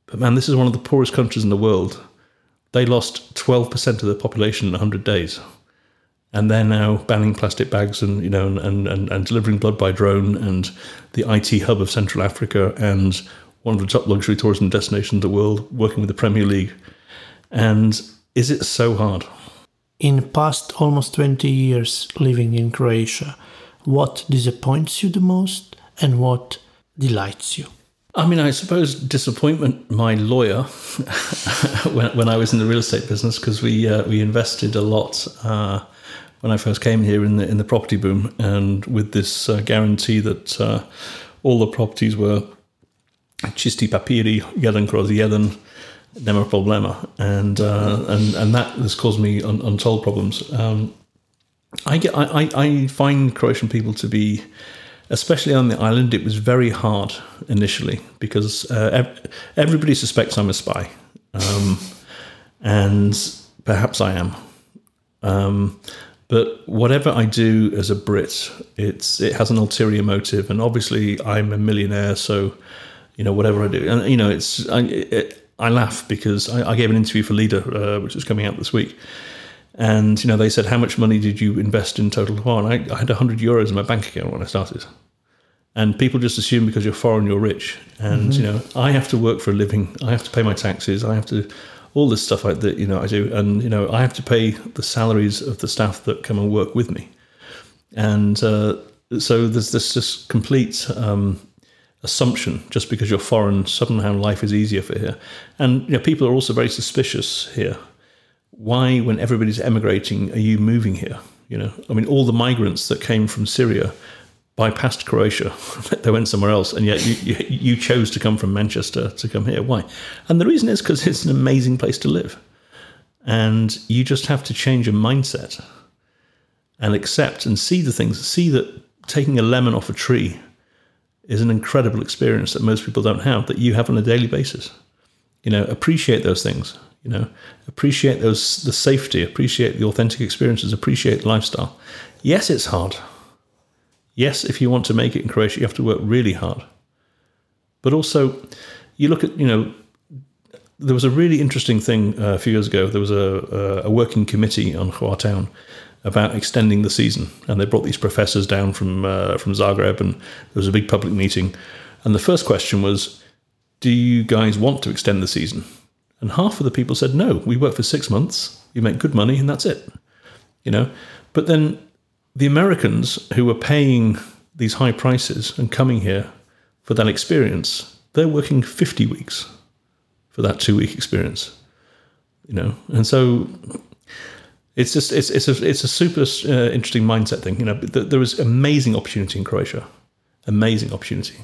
B: But man, this is one of the poorest countries in the world. They lost 12% of their population in 100 days. And they're now banning plastic bags and, you know, and, and, and delivering blood by drone and the IT hub of Central Africa and one of the top luxury tourism destinations in the world, working with the Premier League. And is it so hard?
A: In past almost 20 years living in Croatia, what disappoints you the most and what delights you?
B: I mean, I suppose disappointment. My lawyer, when, when I was in the real estate business, because we uh, we invested a lot uh, when I first came here in the in the property boom, and with this uh, guarantee that uh, all the properties were chisti papiri, jeden kroz jeden, nema problema, and uh, and and that has caused me un, untold problems. Um, I get I, I find Croatian people to be especially on the island, it was very hard initially because uh, everybody suspects I'm a spy, um, and perhaps I am. Um, but whatever I do as a Brit, it's it has an ulterior motive, and obviously I'm a millionaire, so you know whatever I do, and you know it's I laugh because I, I, gave an interview for Lider, uh, which is coming out this week, and you know, they said, "How much money did you invest in Total Foreign?" I, I had hundred euros in my bank account when I started, and people just assume because you're foreign, you're rich. And mm-hmm. you know, I have to work for a living. I have to pay my taxes. I have to all this stuff like that. You know, I do, and you know, I have to pay the salaries of the staff that come and work with me. And uh, so there's this just complete um, assumption just because you're foreign, somehow life is easier for here. And you know, people are also very suspicious here why, when everybody's emigrating, are you moving here? You know, I mean, all the migrants that came from Syria bypassed Croatia, they went somewhere else, and yet you, you, you chose to come from Manchester to come here. Why? And the reason is because it's an amazing place to live, and you just have to change your mindset and accept and see the things. See that taking a lemon off a tree is an incredible experience that most people don't have that you have on a daily basis. You know, appreciate those things. You know, appreciate those the safety, appreciate the authentic experiences, appreciate the lifestyle. Yes, it's hard. Yes, if you want to make it in Croatia, you have to work really hard. But also, you look at you know, there was a really interesting thing uh, a few years ago. There was a, a working committee on Town about extending the season, and they brought these professors down from uh, from Zagreb, and there was a big public meeting. And the first question was, "Do you guys want to extend the season?" And half of the people said, no, we work for six months, you make good money, and that's it. You know, but then the Americans who were paying these high prices and coming here for that experience, they're working 50 weeks for that two week experience. You know, and so it's just it's it's a it's a super uh, interesting mindset thing. You know, there is amazing opportunity in Croatia, amazing opportunity.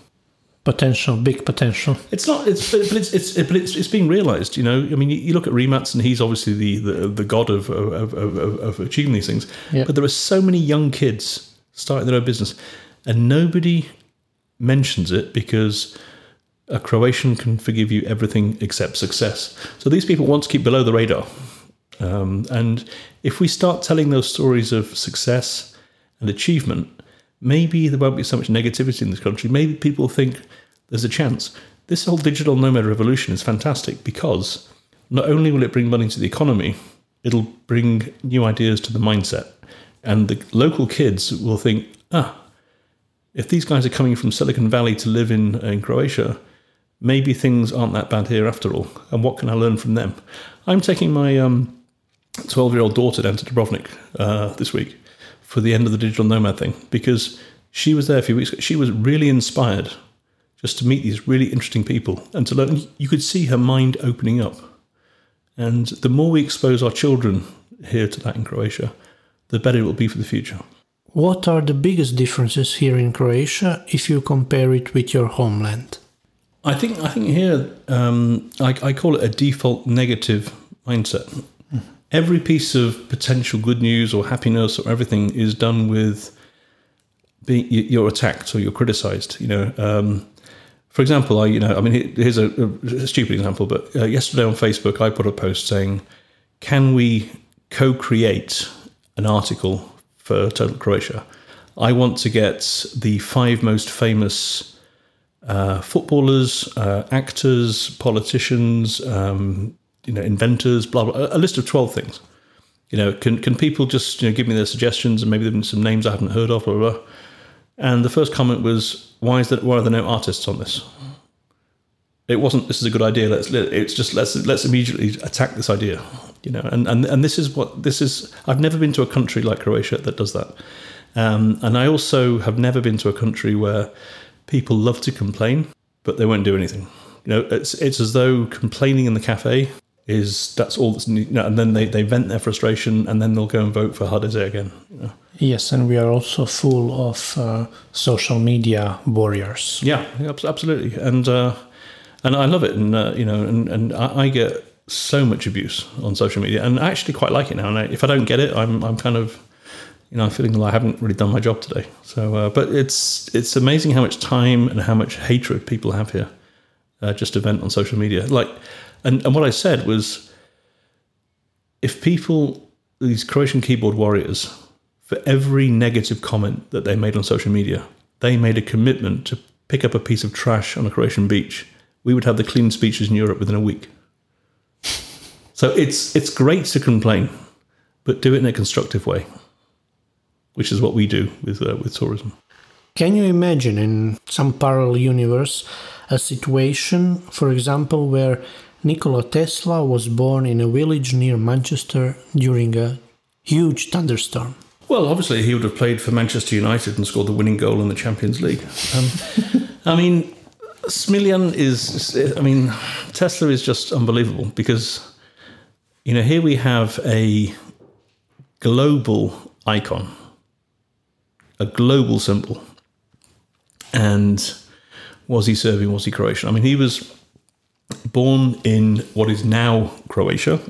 A: Potential, big potential.
B: It's not. It's but it's it's but it's, it's being realised. You know, I mean, you, look at Rimac, and he's obviously the the, the god of of, of, of achieving these things.
A: Yeah.
B: But there are so many young kids starting their own business, and nobody mentions it because a Croatian can forgive you everything except success. So these people want to keep below the radar. Um, and if we start telling those stories of success and achievement, maybe there won't be so much negativity in this country. Maybe people think there's a chance. This whole digital nomad revolution is fantastic because not only will it bring money to the economy, it'll bring new ideas to the mindset. And the local kids will think, ah, if these guys are coming from Silicon Valley to live in, in Croatia, maybe things aren't that bad here after all. And what can I learn from them? I'm taking my um, 12 year old daughter down to Dubrovnik uh, this week for the end of the digital nomad thing because she was there a few weeks ago. She was really inspired just to meet these really interesting people and to learn. You could see her mind opening up. And the more we expose our children here to that in Croatia, the better it will be for the future.
A: What are the biggest differences here in Croatia if you compare it with your homeland?
B: I think I think here um, I, I, call it a default negative mindset every piece of potential good news or happiness or everything is done with being you're attacked or you're criticized. You know, um, for example, I you know I mean here's a, a stupid example, but uh, yesterday on Facebook I put a post saying, "Can we co-create an article for Total Croatia?" I want to get the five most famous uh, footballers, uh, actors, politicians, um, you know, inventors, blah blah, a list of twelve things. You know, can can people just you know give me their suggestions and maybe some names I haven't heard of, blah blah. blah. And the first comment was, "Why is that? Why are there no artists on this?" It wasn't. This is a good idea. Let's. It's just let's let's immediately attack this idea. You know, and and and this is what this is. I've never been to a country like Croatia that does that, um, and I also have never been to a country where people love to complain, but they won't do anything. You know, it's it's as though complaining in the cafe is that's all that's you know, and then they, they vent their frustration and then they'll go and vote for HDZ again. You know?
A: Yes, and we are also full of uh, social media warriors.
B: Yeah, absolutely, and uh, and I love it, and uh, you know, and and I, I, get so much abuse on social media, and I actually quite like it now. And I, if I don't get it, I'm I'm kind of you know, I'm feeling like I haven't really done my job today. So, uh, but it's it's amazing how much time and how much hatred people have here, uh, just to vent on social media. Like and, and what I said was if people, these Croatian keyboard warriors, for every negative comment that they made on social media, they made a commitment to pick up a piece of trash on a Croatian beach, we would have the cleanest beaches in Europe within a week. So it's it's great to complain, but do it in a constructive way, which is what we do with uh, with tourism.
A: Can you imagine in some parallel universe a situation, for example, where Nikola Tesla was born in a village near Manchester during a huge thunderstorm.
B: Well, obviously, he would have played for Manchester United and scored the winning goal in the Champions League. Um, I mean, Smiljan is, I mean, Tesla is just unbelievable because, you know, here we have a global icon, a global symbol. And was he Serbian? Was he Croatian? I mean, he was born in what is now Croatia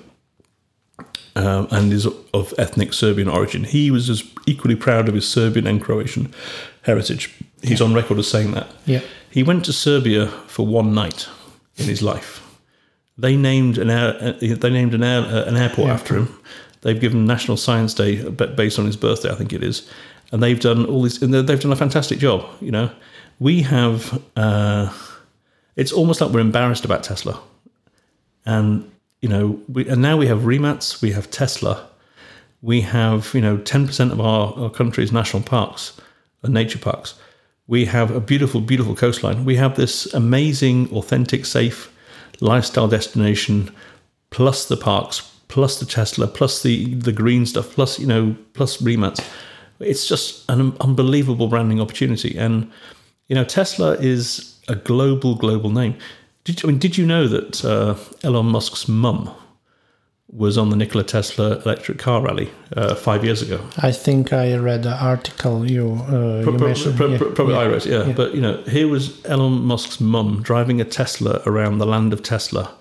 B: um, and is of ethnic Serbian origin. He was as equally proud of his Serbian and Croatian heritage. He's yeah. on record as saying that.
A: Yeah.
B: He went to Serbia for one night in his life. They named an air, uh, they named an, air, uh, an airport yeah. after him. They've given National Science Day based on his birthday, I think it is, and they've done all this. And they've done a fantastic job. You know, we have. Uh, it's almost like we're embarrassed about Tesla. And, you know, we, and now we have Rimac, we have Tesla, we have, you know, 10% of our, our country's national parks and nature parks. We have a beautiful, beautiful coastline. We have this amazing, authentic, safe lifestyle destination plus the parks, plus the Tesla, plus the the green stuff, plus you know, plus Rimac. It's just an unbelievable branding opportunity, and you know, Tesla is a global global name. Did, I mean, did you know that uh, Elon Musk's mum was on the Nikola Tesla electric car rally uh, five years ago?
A: I think I read an article you, uh,
B: Pro-
A: you
B: pro-
A: mentioned.
B: pro-
A: yeah.
B: Probably
A: yeah.
B: I wrote, yeah. But you know, here was Elon Musk's mum driving a Tesla around the land of Tesla,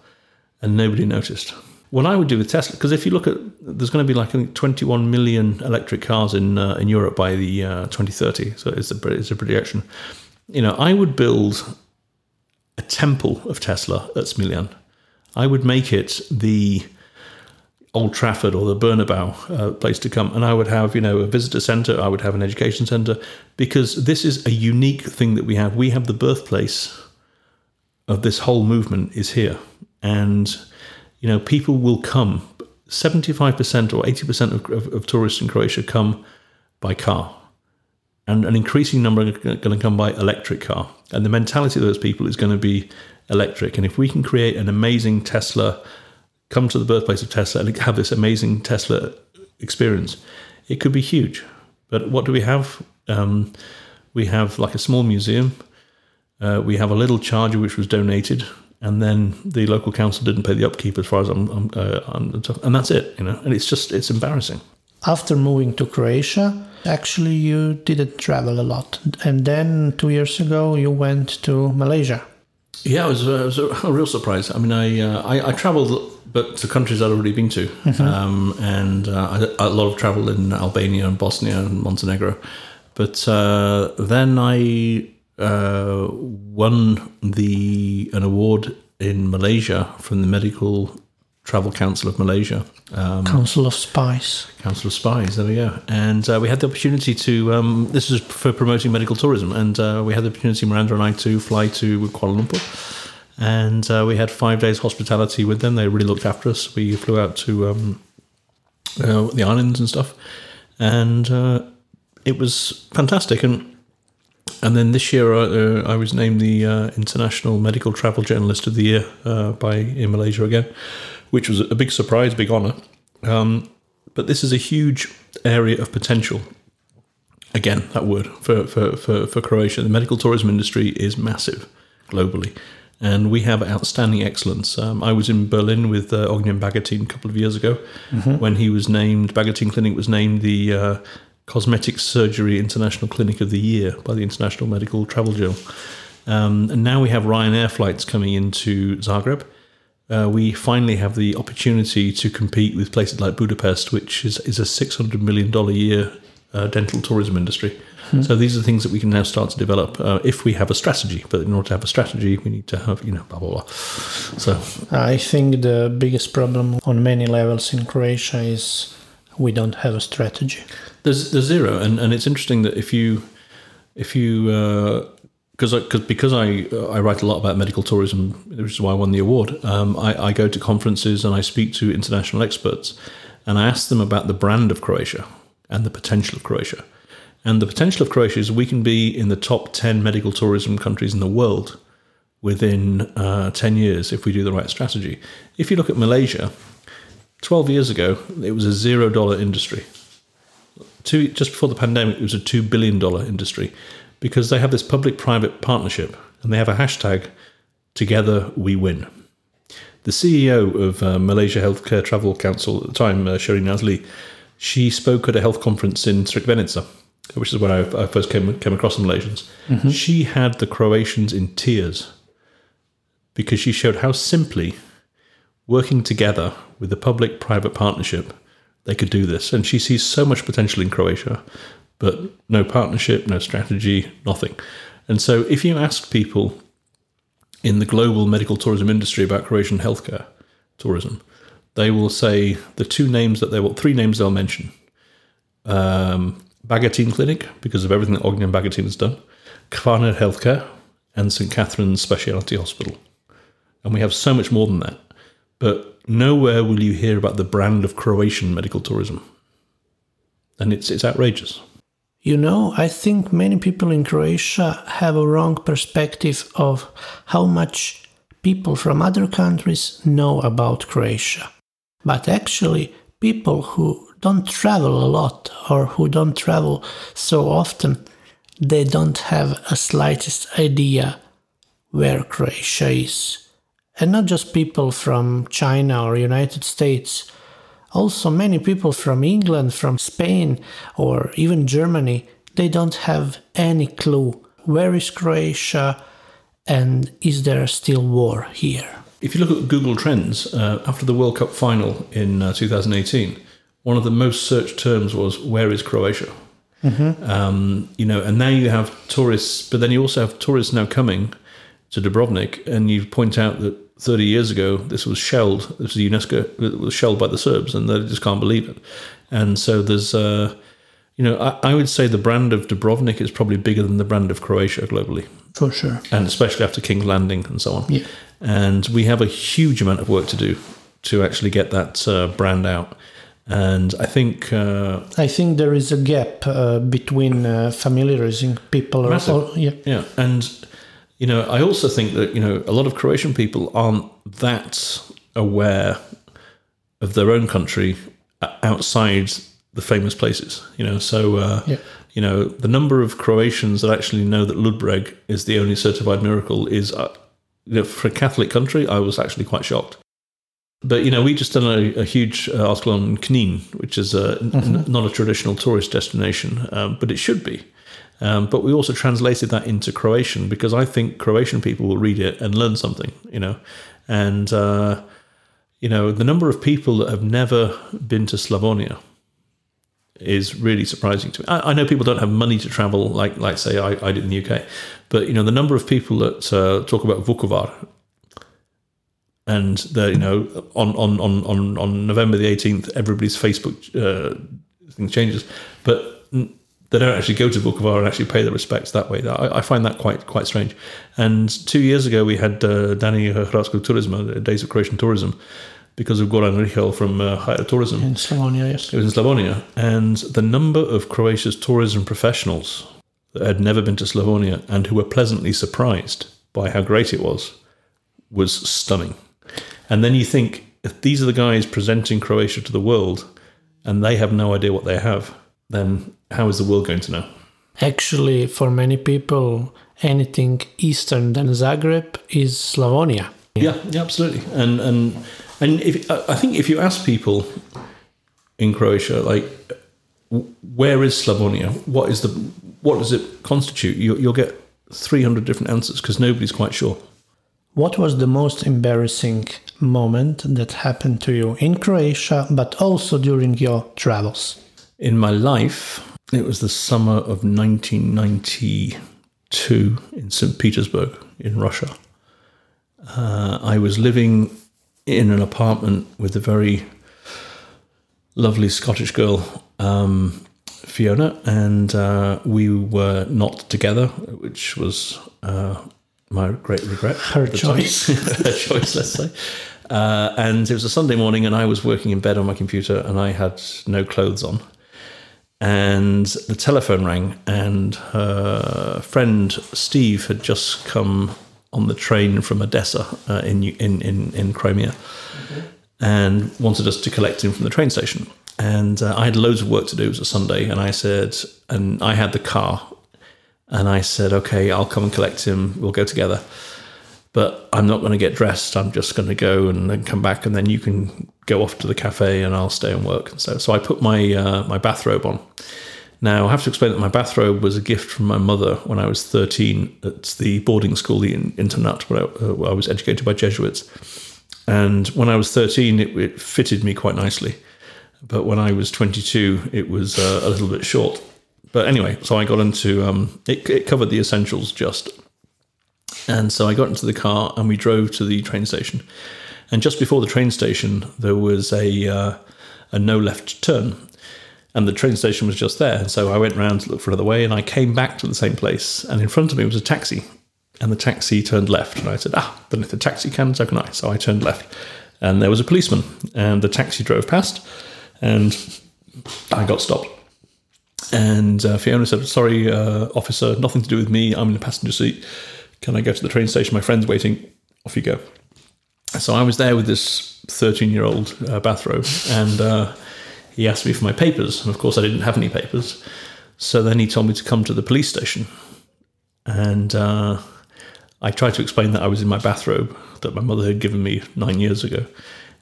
B: and nobody noticed. What I would do with Tesla, because if you look at, there's going to be like I think 21 million electric cars in uh, in Europe by the uh, 2030. So it's a it's a projection. You know, I would build a temple of Tesla at Smiljan. I would make it the Old Trafford or the Bernabeu uh, place to come, and I would have you know a visitor centre. I would have an education centre because this is a unique thing that we have. We have the birthplace of this whole movement is here, and you know people will come. Seventy-five percent or eighty percent of, of, of tourists in Croatia come by car, and an increasing number are going to come by electric car. And the mentality of those people is going to be electric. And if we can create an amazing Tesla come to the birthplace of Tesla and have this amazing Tesla experience, it could be huge. But what do we have? Um, we have like a small museum. Uh, we have a little charger which was donated, and then the local council didn't pay the upkeep, as far as I'm, I'm, uh, I'm and that's it. You know, and it's just it's embarrassing.
A: After moving to Croatia, actually you didn't travel a lot. And then two years ago you went to Malaysia.
B: Yeah, it was, uh, it was a, real surprise. I mean, I uh, I, I travelled, but to countries I'd already been to, um, and uh, I a lot of travel in Albania and Bosnia and Montenegro. But uh, then I uh, won the an award in Malaysia from the Medical Travel Council of Malaysia. Um,
A: Council of Spies.
B: Council of Spies. There we go. And uh, we had the opportunity to. Um, this is for promoting medical tourism, and uh, we had the opportunity, Miranda and I, to fly to Kuala Lumpur, and uh, we had five days hospitality with them. They really looked after us. We flew out to um, uh, the islands and stuff, and uh, it was fantastic. And and then this year, uh, I was named the uh, International Medical Travel Journalist of the Year uh, by in Malaysia again, which was a big surprise, big honour. Um, but this is a huge area of potential. Again, that word for, for, for, for Croatia. The medical tourism industry is massive globally, and we have outstanding excellence. Um, I was in Berlin with uh, Ognjen Bagatin a couple of years ago when he was named, Bagatin Clinic was named the uh, Cosmetic Surgery International Clinic of the Year by the International Medical Travel Journal. Um, and now we have Ryanair flights coming into Zagreb. Uh, we finally have the opportunity to compete with places like Budapest, which is, is a $600 million a year uh, dental tourism industry. So these are things that we can now start to develop uh, if we have a strategy. But in order to have a strategy, we need to have, you know, blah, blah, blah. So,
A: I think the biggest problem on many levels in Croatia is we don't have a strategy.
B: There's there's zero, and, and it's interesting that if you if you because because because I uh, I write a lot about medical tourism, which is why I won the award. Um, I, I go to conferences and I speak to international experts, and I ask them about the brand of Croatia and the potential of Croatia. And the potential of Croatia is we can be in the top ten medical tourism countries in the world within uh, ten years if we do the right strategy. If you look at Malaysia, twelve years ago it was a zero dollar industry two just before the pandemic, it was a two billion dollar industry because they have this public-private partnership and they have a hashtag "Together We Win." The CEO of uh, Malaysia Healthcare Travel Council at the time, uh, Sherene Azli, she spoke at a health conference in Crikvenica, which is where I, I first came came across the Malaysians. She had the Croatians in tears because she showed how simply working together with the public private partnership, they could do this. And she sees so much potential in Croatia, but no partnership, no strategy, nothing. And so if you ask people in the global medical tourism industry about Croatian healthcare tourism, they will say the two names that they will, three names they'll mention. Um, Bagatin Clinic, because of everything that Ognjen Bagatin has done, Kvarner Healthcare, and St. Catherine's Specialty Hospital. And we have so much more than that. But nowhere will you hear about the brand of Croatian medical tourism. And it's, it's outrageous.
A: You know, I think many people in Croatia have a wrong perspective of how much people from other countries know about Croatia. But actually, people who don't travel a lot or who don't travel so often, they don't have a slightest idea where Croatia is. And not just people from China or United States, also many people from England, from Spain, or even Germany, they don't have any clue where is Croatia and is there still war here.
B: If you look at Google Trends, uh, after the World Cup final in uh, 2018, one of the most searched terms was "Where is Croatia?" Um, you know, and now you have tourists, but then you also have tourists now coming to Dubrovnik, and you point out that 30 years ago this was shelled. This was UNESCO. It was shelled by the Serbs, and they just can't believe it. And so there's, uh, you know, I, I would say the brand of Dubrovnik is probably bigger than the brand of Croatia globally
A: For sure.
B: and especially after King's Landing and so on.
A: Yeah.
B: And we have a huge amount of work to do to actually get that uh, brand out. And I think, uh,
A: I think there is a gap uh, between uh, familiarizing people. Or,
B: Massive.
A: or- yeah.
B: yeah, and you know, I also think that you know a lot of Croatian people aren't that aware of their own country uh, outside the famous places. You know, so uh,
A: Yeah.
B: you know the number of Croatians that actually know that Ludbreg is the only certified miracle is, uh, you know, for a Catholic country, I was actually quite shocked. But you know, we just done a, a huge uh, article on Knin, which is uh, n- not a traditional tourist destination, um, but it should be. Um, but we also translated that into Croatian because I think Croatian people will read it and learn something, you know. And uh, you know, the number of people that have never been to Slavonia is really surprising to me. I, I know people don't have money to travel, like like say I, I did in the UK, but you know, the number of people that uh, talk about Vukovar and the you know on on on on, November the eighteenth, everybody's Facebook uh, thing changes, but they don't actually go to Book Vukovar and actually pay their respects that way. I, I find that quite quite strange. And two years ago, we had uh, Dani Hrvatskog Turizma, the Days of Croatian Tourism, because of Goran Rihelj from uh, Higher Tourism.
A: In Slavonia, yes.
B: It was in Slavonia, and the number of Croatia's tourism professionals that had never been to Slavonia and who were pleasantly surprised by how great it was was stunning. And then you think, if these are the guys presenting Croatia to the world and they have no idea what they have, then how is the world going to know?
A: Actually, for many people, anything eastern than Zagreb is Slavonia.
B: Yeah, yeah, absolutely. And and and if I think if you ask people in Croatia, like, where is Slavonia? What is the what does it constitute? You, you'll get three hundred different answers because nobody's quite sure.
A: What was the most embarrassing moment that happened to you in Croatia, but also during your travels?
B: In my life, it was the summer of 1992 in St. Petersburg in Russia. Uh, I was living in an apartment with a very lovely Scottish girl, um, Fiona, and uh, we were not together, which was uh, my great regret.
A: Her
B: at the time.
A: choice.
B: Her choice, let's say. Uh, and it was a Sunday morning, and I was working in bed on my computer, and I had no clothes on. And the telephone rang, and her friend Steve had just come on the train from Odessa uh, in, in in in Crimea, and wanted us to collect him from the train station. And uh, I had loads of work to do. It was a Sunday, and I said, and I had the car, and I said, okay, I'll come and collect him. We'll go together but I'm not going to get dressed. I'm just going to go and then come back, and then you can go off to the cafe, and I'll stay and work. And so, so I put my uh, my bathrobe on. Now I have to explain that my bathrobe was a gift from my mother when I was 13 at the boarding school, the internat, where I, uh, where I was educated by Jesuits. And when I was 13, it, it fitted me quite nicely. But when I was 22, it was uh, a little bit short. But anyway, so I got into um, it. It covered the essentials just. And so I got into the car and we drove to the train station. And just before the train station, there was a uh, a no left turn, and the train station was just there. And so I went round to look for another way, and I came back to the same place. And in front of me was a taxi, and the taxi turned left. And I said, "Ah, then if the taxi can, so can I." So I turned left, and there was a policeman, and the taxi drove past, and I got stopped. And uh, Fiona said, "Sorry, uh, officer, nothing to do with me. I'm in the passenger seat. Can I go to the train station? My friend's waiting." off you go. So I was there with this 13 year old uh, bathrobe, and uh, he asked me for my papers. And of course, I didn't have any papers. So then he told me to come to the police station. And uh, I tried to explain that I was in my bathrobe that my mother had given me nine years ago.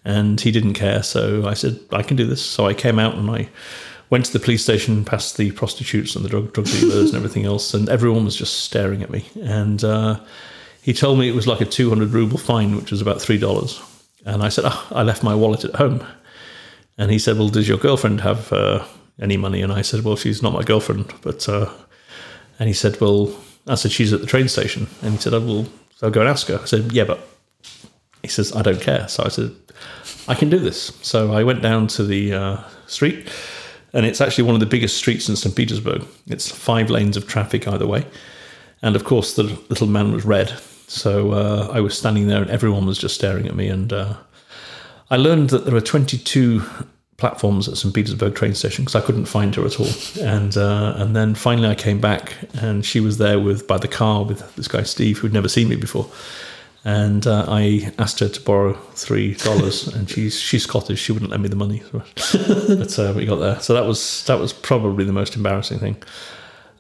B: And he didn't care. So I said, I can do this. So I came out and I went to the police station, past the prostitutes and the drug, drug dealers and everything else. And everyone was just staring at me. And uh, he told me it was like a 200 ruble fine, which was about $3. And I said, oh, I left my wallet at home. And he said, Well, does your girlfriend have uh, any money? And I said, Well, she's not my girlfriend. But, uh, and he said, Well, I said, She's at the train station. And he said, I will, I'll go and ask her. I said, Yeah, but he says, I don't care. So I said, I can do this. So I went down to the uh, street, and it's actually one of the biggest streets in St. Petersburg. It's five lanes of traffic either way. And of course, the little man was red. So uh, I was standing there, and everyone was just staring at me. And uh, I learned that there are 22 platforms at St. Petersburg train station because I couldn't find her at all. And uh, and then finally I came back and she was there with by the car with this guy Steve who'd never seen me before. And uh, I asked her to borrow three dollars, and she's she's Scottish. She wouldn't lend me the money, but uh, we got there. So that was that was probably the most embarrassing thing.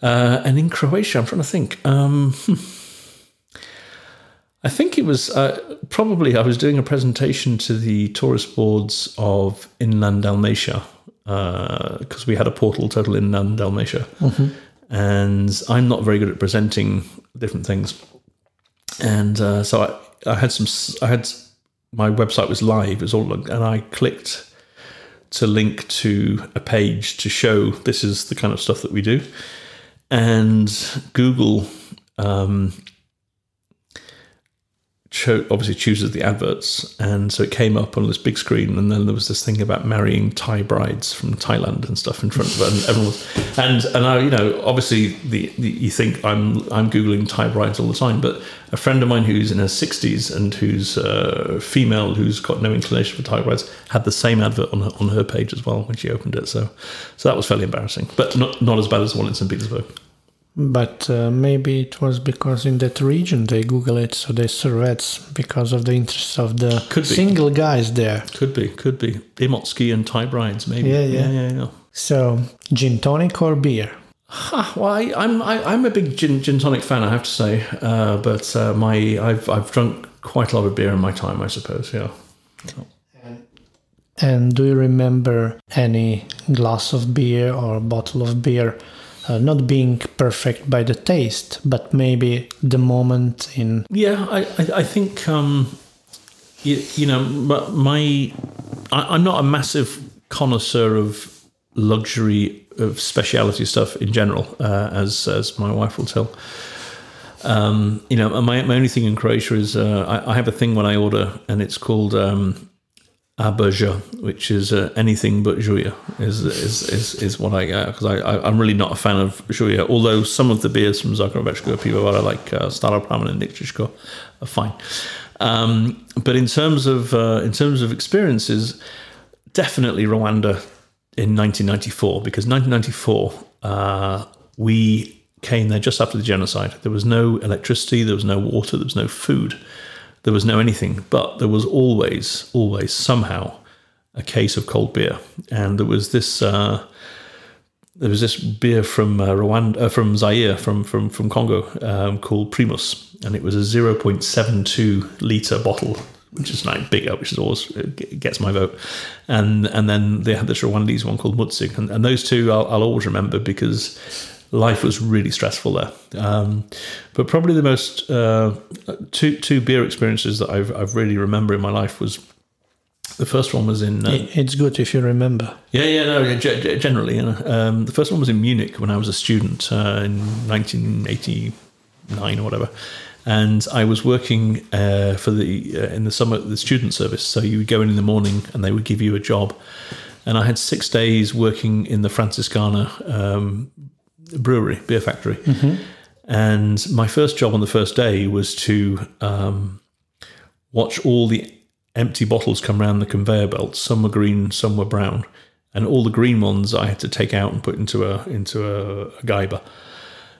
B: Uh, and in Croatia, I'm trying to think. Um, hmm. I think it was uh, probably I was doing a presentation to the tourist boards of Inland Dalmatia because uh, we had a portal total Inland Dalmatia, mm-hmm. and I'm not very good at presenting different things, and uh, so I, I had some I had my website was live, it was all and I clicked to link to a page to show this is the kind of stuff that we do, and Google. Um, cho- obviously chooses the adverts, and so it came up on this big screen, and then there was this thing about marrying Thai brides from Thailand and stuff in front of it, and everyone was, and and I, you know, obviously the, the you think I'm I'm googling Thai brides all the time, but a friend of mine who's in her sixties and who's uh, female, who's got no inclination for Thai brides, had the same advert on her, on her page as well when she opened it, so so that was fairly embarrassing, but not not as bad as the one in St Petersburg.
A: But uh, maybe it was because in that region they Google it, so they serve ads because of the interest of the single guys there.
B: Could be, could be. Imotski and brides, maybe.
A: Yeah, yeah, yeah, yeah. So, gin tonic or beer?
B: Huh, well, I, I'm I, am i am a big gin, gin tonic fan, I have to say. Uh, but uh, my I've I've drunk quite a lot of beer in my time, I suppose. Yeah.
A: And do you remember any glass of beer or bottle of beer uh, not being perfect by the taste, but maybe the moment in.
B: Yeah, I, I, I think, um, you, you, know, my. I, I'm not a massive connoisseur of luxury, of speciality stuff in general, uh, as, as my wife will tell. Um, you know, my, my only thing in Croatia is uh, I, I, have a thing when I order, and it's called um, Aberja, which is uh, anything but Žuja, is, is is is what I get because I, am really not a fan of Žuja. Although some of the beers from Zagrebačka Pivovara, like uh, and Nikšićko, are fine. Um, but in terms of uh, in terms of experiences, definitely Rwanda in 1994 because 1994 uh, we came there just after the genocide. There was no electricity, there was no water, there was no food there was no anything, but there was always, always somehow a case of cold beer, and there was this. Uh, there was this beer from uh, Rwanda, uh, from Zaire, from from from Congo, um, called Primus, and it was a zero point seven two liter bottle, which is like bigger, which is always gets my vote. And and then they had this Rwandese one called Mutzig, and, and those two I'll always remember because life was really stressful there. Um, but probably the most uh, two two beer experiences that I've I've really remember in my life was the first one was in.
A: Uh, it's good if you remember.
B: Yeah, yeah, no, generally. You know, um, the first one was in Munich when I was a student uh, in 1989 or whatever, and I was working uh, for the uh, in the summer the student service. So you would go in in the morning, and they would give you a job. And I had six days working in the Franziskaner um, brewery, beer factory. Mm-hmm. And my first job on the first day was to um, watch all the empty bottles come around the conveyor belt. Some were green, some were brown, and all the green ones I had to take out and put into a into a, a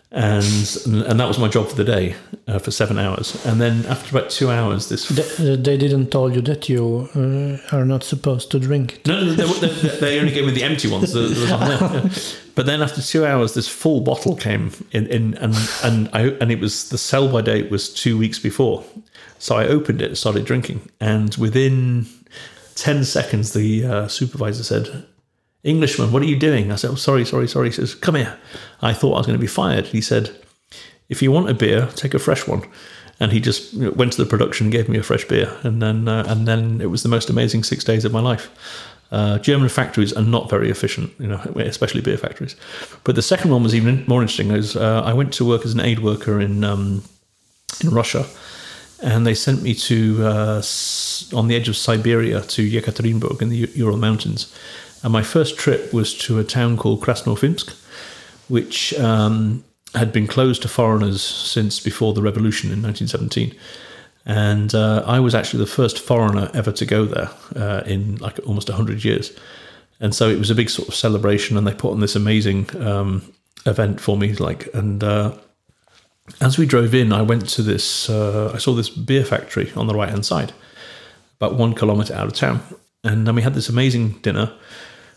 B: and and that was my job for the day uh, for seven hours. And then after about two hours, this
A: They, they didn't tell you that you uh, are not supposed to drink.
B: no, no, they, they, they only gave me the empty ones. There- there was one there. But then after two hours, this full bottle came in, in and and I and it was the sell by date was two weeks before, so I opened it, and started drinking, and within ten seconds, the uh, supervisor said. Englishman, what are you doing? I said, oh, sorry, sorry, sorry. He says, come here. I thought I was going to be fired. He said, if you want a beer, take a fresh one. And he just went to the production gave me a fresh beer. And then, uh, and then it was the most amazing six days of my life. Uh, German factories are not very efficient, you know, especially beer factories. But the second one was even more interesting. Is uh, I went to work as an aid worker in um, in Russia, and they sent me to uh, on the edge of Siberia to Yekaterinburg in the Ural Mountains. And my first trip was to a town called Krasnoufimsk, which um, had been closed to foreigners since before the revolution in 1917. And uh, I was actually the first foreigner ever to go there uh, in like almost 100 years. And so it was a big sort of celebration, and they put on this amazing um, event for me. Like, and uh, as we drove in, I went to this. Uh, I saw this beer factory on the right hand side, about one kilometer out of town, and then we had this amazing dinner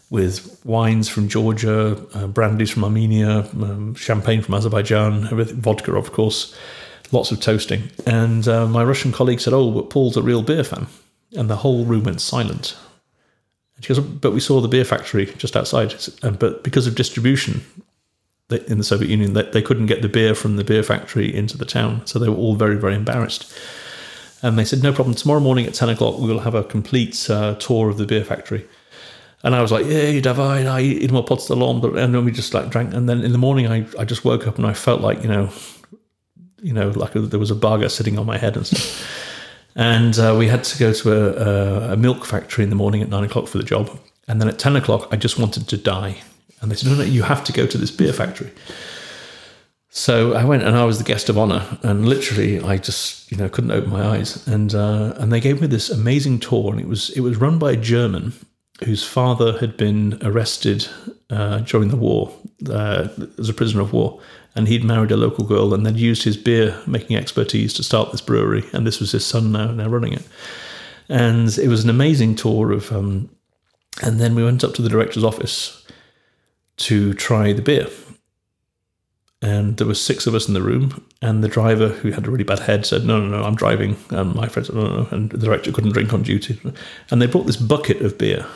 B: with wines from Georgia, uh, brandies from Armenia, um, champagne from Azerbaijan, vodka, of course, lots of toasting. And uh, my Russian colleague said, "Oh, but Paul's a real beer fan," and the whole room went silent. And she goes, "But we saw the beer factory just outside, and but because of distribution." In the Soviet Union, they, they couldn't get the beer from the beer factory into the town, so they were all very, very embarrassed. And they said, "No problem. Tomorrow morning at ten o'clock, we will have a complete uh, tour of the beer factory." And I was like, "Yay, Davide! I eat more pots along." But and then we just like drank. And then in the morning, I, I just woke up and I felt like you know, you know, like a, there was a bugger sitting on my head and stuff. and uh, we had to go to a, a, milk factory in the morning at nine o'clock for the job. And then at ten o'clock, I just wanted to die. And they said, "No, no, you have to go to this beer factory." So I went and I was the guest of honor, and literally I just you know couldn't open my eyes, and uh, and they gave me this amazing tour, and it was it was run by a German whose father had been arrested uh, during the war uh, as a prisoner of war, and he'd married a local girl, and then used his beer making expertise to start this brewery, and this was his son now now running it, and it was an amazing tour of, um, and then we went up to the director's office to try the beer. And there were six of us in the room and the driver who had a really bad head said no no no i'm driving and my friend said no no no and the director couldn't drink on duty. And they brought this bucket of beer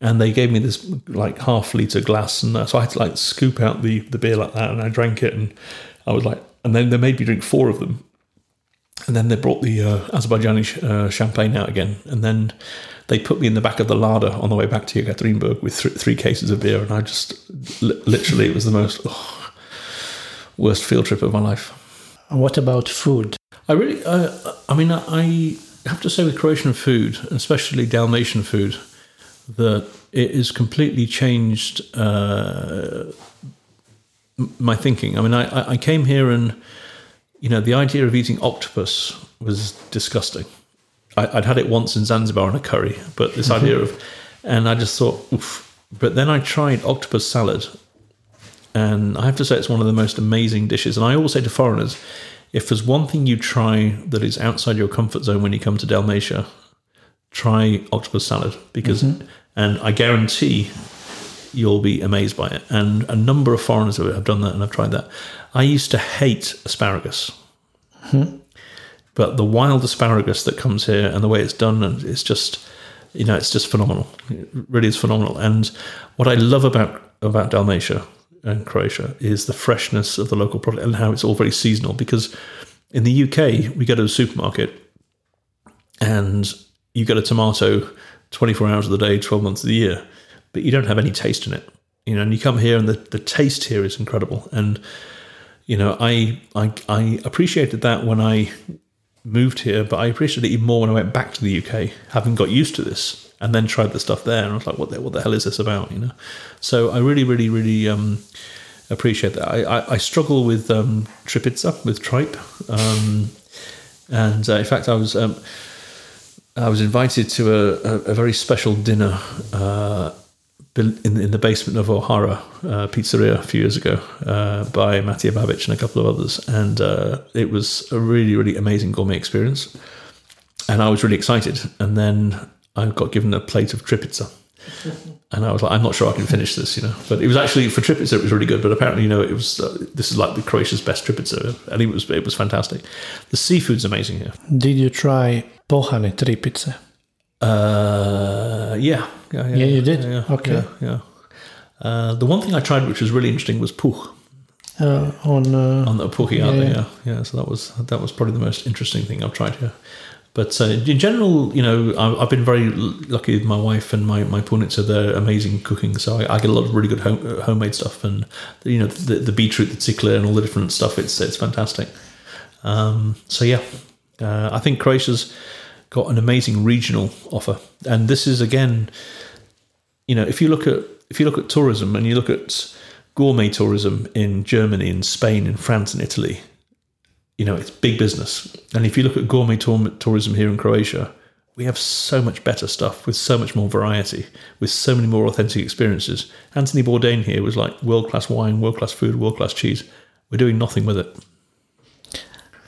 B: and they gave me this like half liter glass and uh, so i had to like scoop out the the beer like that and i drank it and i was like and then they made me drink four of them and then they brought the uh, Azerbaijani sh- uh, champagne out again, and then they put me in the back of the Lada on the way back to Yekaterinburg with th- three cases of beer, and I just li- literally it was the most oh, worst field trip of my life.
A: What about food?
B: I really, uh, I mean, I have to say with Croatian food, especially Dalmatian food, that it has completely changed uh, my thinking. I mean, I, I- came here and, you know, the idea of eating octopus was disgusting. I, I'd had it once in Zanzibar on a curry, but this idea of, and I just thought, oof. But then I tried octopus salad, and I have to say it's one of the most amazing dishes. And I always say to foreigners, if there's one thing you try that is outside your comfort zone when you come to Dalmatia, try octopus salad because, and I guarantee you'll be amazed by it. And a number of foreigners have done that, and I've tried that. I used to hate asparagus, hmm. but the wild asparagus that comes here and the way it's done, and it's just, you know, it's just phenomenal. It really is phenomenal. And what I love about about Dalmatia and Croatia is the freshness of the local product and how it's all very seasonal. Because in the UK, we go to the supermarket and you get a tomato 24 hours of the day, 12 months of the year, but you don't have any taste in it. You know, and you come here and the, the taste here is incredible. And, you know, I, I, I appreciated that when I moved here, but I appreciated it even more when I went back to the UK, having got used to this and then tried the stuff there. And I was like, what the, what the hell is this about? You know? So I really, really, really, um, appreciate that. I, I, I struggle with, um, with tripe. Um, and uh, in fact, I was, um, I was invited to a, a, a very special dinner uh, in, in the basement of O'Hara uh, Pizzeria a few years ago uh, by Matija Babić and a couple of others, and uh, it was a really really amazing gourmet experience, and I was really excited. And then I got given a plate of tripice. And I was like, I'm not sure I can finish this, you know. But it was actually for tripice, it was really good. But apparently, you know, it was uh, this is like the Croatia's best tripice, and it was it was fantastic. The seafood's amazing here.
A: Did you try pohane tripice?
B: Uh, yeah, yeah,
A: Yeah, you did?
B: Yeah,
A: Okay.
B: yeah. yeah. Uh, the one thing I tried, which was really interesting, was puch
A: Uh, on uh,
B: on the puchi
A: Yeah, yeah.
B: Yeah, yeah. So that was that was probably the most interesting thing I've tried here. But uh, in general, you know, I- I've been very lucky with my wife and my my punica. They're amazing cooking, so I, I get a lot of really good home, uh, homemade stuff, and you know, the, the beetroot, the tickler, and all the different stuff. It's it's fantastic. Um, so yeah, uh, I think Croatia's got an amazing regional offer, and this is again, you know, if you look at if you look at tourism and you look at gourmet tourism in Germany, in Spain, in France, and Italy, you know, it's big business. And if you look at gourmet tour- tourism here in Croatia, we have so much better stuff with so much more variety, with so many more authentic experiences. Anthony Bourdain here was like world class wine, world class food, world class cheese. We're doing nothing with it.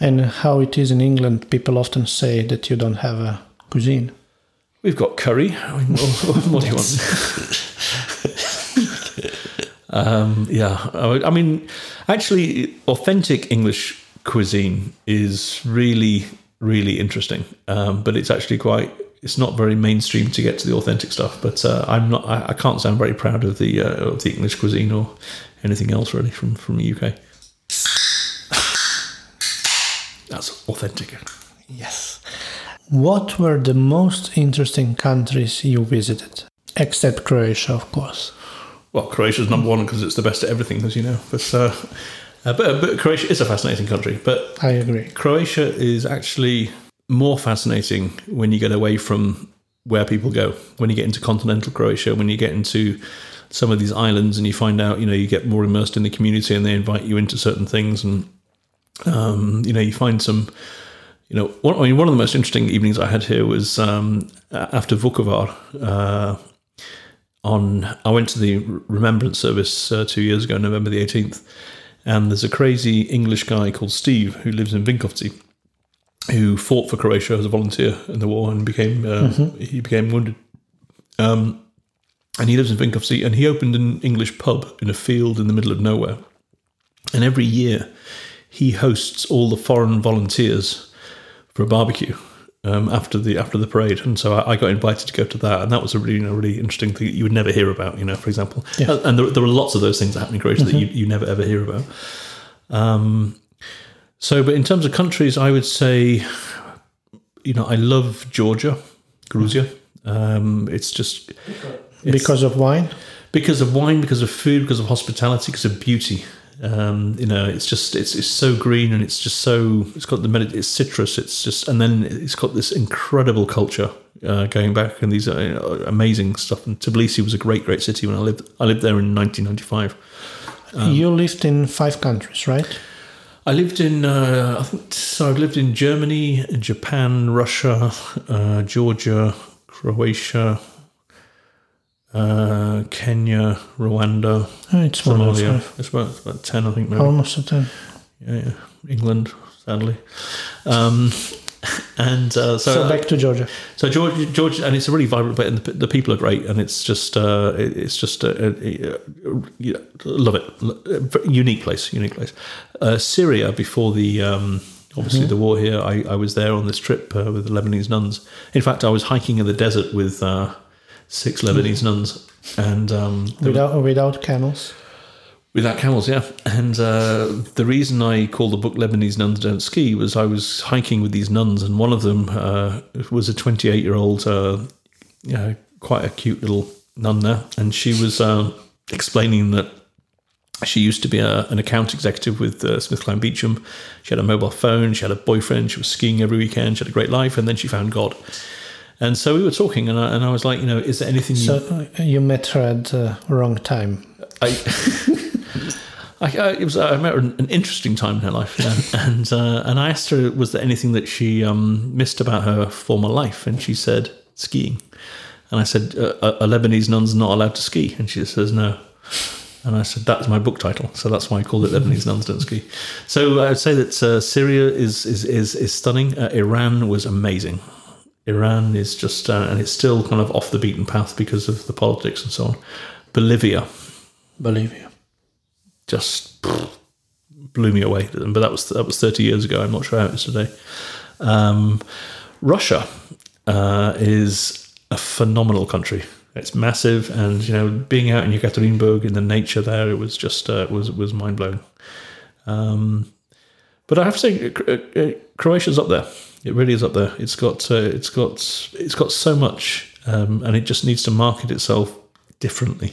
A: and how it is in England. People often say that you don't have a cuisine.
B: We've got curry. What, what do you want? um, yeah, I I mean, actually, authentic English cuisine is really, really interesting. Um, but it's actually quite. It's not very mainstream to get to the authentic stuff. But uh, I'm not. I, I can't say I'm very proud of the uh, of the English cuisine or anything else really from from the UK. That's authentic.
A: Yes. What were the most interesting countries you visited? Except Croatia, of course.
B: Well, Croatia's number one because it's the best at everything, as you know. But uh, uh, but, but Croatia is a fascinating country. But
A: I agree.
B: Croatia is actually more fascinating when you get away from where people go. When you get into continental Croatia, when you get into some of these islands, and you find out, you know, you get more immersed in the community, and they invite you into certain things, and um, you know, you find some. You know, one, I mean, one of the most interesting evenings I had here was um, after Vukovar. Uh, on I went to the remembrance service uh, two years ago, November the eighteenth, and there's a crazy English guy called Steve who lives in Vinkovci, who fought for Croatia as a volunteer in the war and became uh, he became wounded. Um, and he lives in Vinkovci, and he opened an English pub in a field in the middle of nowhere. And every year, he hosts all the foreign volunteers for a barbecue um, after the after the parade, and so I, I got invited to go to that, and that was a really you know, really interesting thing that you would never hear about. You know, for example,
A: Yeah.
B: and there, there were lots of those things that happen in Croatia that you, you never ever hear about. Um, so, but in terms of countries, I would say, you know, I love Georgia, Georgia. Um, it's just it's-
A: because of wine?
B: because of wine, because of food, because of hospitality, because of beauty. Um, you know, it's just it's it's so green and it's just so it's got the it's citrus. It's just and then it's got this incredible culture uh, going back and these uh, amazing stuff. And Tbilisi was a great great city when I lived. I lived there in 1995.
A: you lived in five countries, right?
B: I lived in uh, I think so. I've lived in Germany, Japan, Russia, uh, Georgia, Croatia. Uh, Kenya, Rwanda,
A: Oh, it's
B: Somalia. It's about, it's about 10, I think, maybe.
A: Almost a ten.
B: yeah, yeah. England, sadly. Um, and uh, so,
A: So back to Georgia.
B: so George, George, and it's a really vibrant place, and the, the people are great, and it's just, uh, it- it's just, a, a, a, love it, unique place, unique place. Uh, Syria before the, um, obviously the war here, I, I was there on this trip uh, with the Lebanese nuns. In fact, I was hiking in the desert with uh, six Lebanese nuns, and um,
A: Without without camels.
B: Without camels, yeah. And uh, the reason I called the book Lebanese Nuns Don't Ski was I was hiking with these nuns, and one of them uh, was a 28 year old, uh, you know, quite a cute little nun there. And she was uh, explaining that she used to be a, an account executive with uh, SmithKline Beecham. She had a mobile phone, she had a boyfriend, she was skiing every weekend, she had a great life, and then she found God. And so we were talking, and I, and I was like, you know, is there anything you
A: So uh, you met her at the wrong time.
B: I, I, I it was I met her an, an interesting time in her life, yeah. and uh, and I asked her was there anything that she um, missed about her former life, and she said skiing, And I said, uh, a Lebanese nun's not allowed to ski. And she says, no. And I said, that's my book title. So that's why I called it Lebanese Nuns Don't Ski. So I would say that uh, Syria is, is, is, is stunning. Uh, Iran was amazing. Iran is just, uh, and it's still kind of off the beaten path because of the politics and so on. Bolivia.
A: Bolivia.
B: Just blew me away. But that was, that was 30 years ago. I'm not sure how it is today. Um, Russia uh, is a phenomenal country. It's massive, and you know, being out in Yekaterinburg in the nature there, it was just uh, was was mind blowing. Um, but I have to say, uh, uh, Croatia's up there. It really is up there. It's got uh, it's got it's got so much, um, and it just needs to market itself differently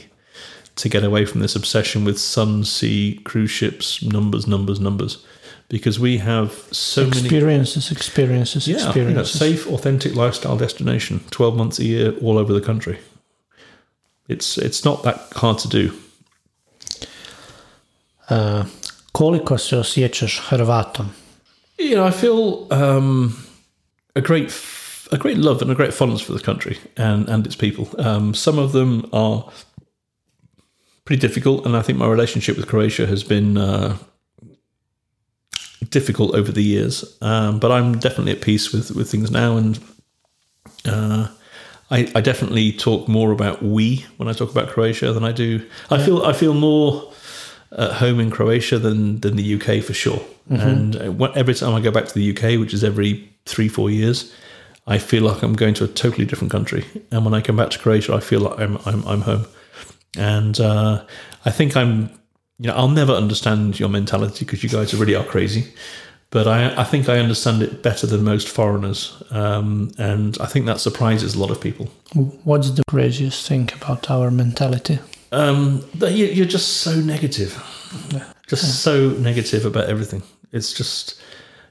B: to get away from this obsession with sun, sea, cruise ships, numbers, numbers, numbers because we have so
A: experiences,
B: many
A: experiences,
B: yeah,
A: experiences.
B: You know, safe, authentic lifestyle destination, twelve months a year, all over the country. It's it's not that hard to do.
A: Uh, koliko se osjećaš Hrvatom?
B: You know, I feel um, a great a great love and a great fondness for the country and and its people. Um, some of them are pretty difficult, and I think my relationship with Croatia has been uh, difficult over the years. Um, but I'm definitely at peace with with things now, and uh, I, I, definitely talk more about we when I talk about Croatia than I do. I feel I feel more at home in Croatia than than the UK for sure. Mm-hmm. And uh, every time I go back to the UK, which is every three four years, I feel like I'm going to a totally different country. And when I come back to Croatia, I feel like I'm I'm, I'm home. And uh, I think I'm you know, I'll never understand your mentality because you guys really are crazy. But I, I think I understand it better than most foreigners. Um, and I think that surprises a lot of people.
A: What's the craziest thing about our mentality?
B: Um, you're just so negative. Just so negative about everything. It's just,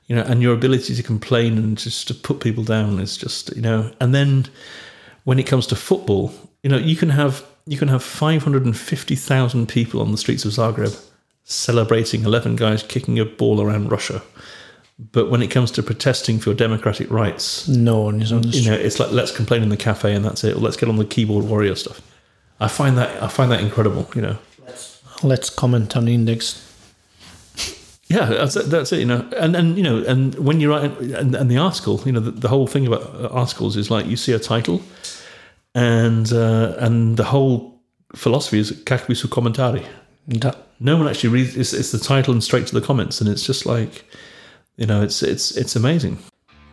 B: you know, and your ability to complain and just to put people down is just, you know, and then when it comes to football, you know, you can have you can have 550,000 people on the streets of Zagreb celebrating 11 guys kicking a ball around Russia. But when it comes to protesting for your democratic rights,
A: no one is on the
B: street. You know, it's like let's complain in the cafe and that's it. Or let's get on the keyboard warrior stuff. I find that I find that incredible. You know,
A: let's comment on the index.
B: Yeah, that's it, that's it. You know, and and you know, and when you write and, and the article, you know, the, the whole thing about articles is like you see a title, and uh, and the whole philosophy is kakvi su komentari. No one actually reads. It's, it's the title and straight to the comments, and it's just like, you know, it's it's it's amazing.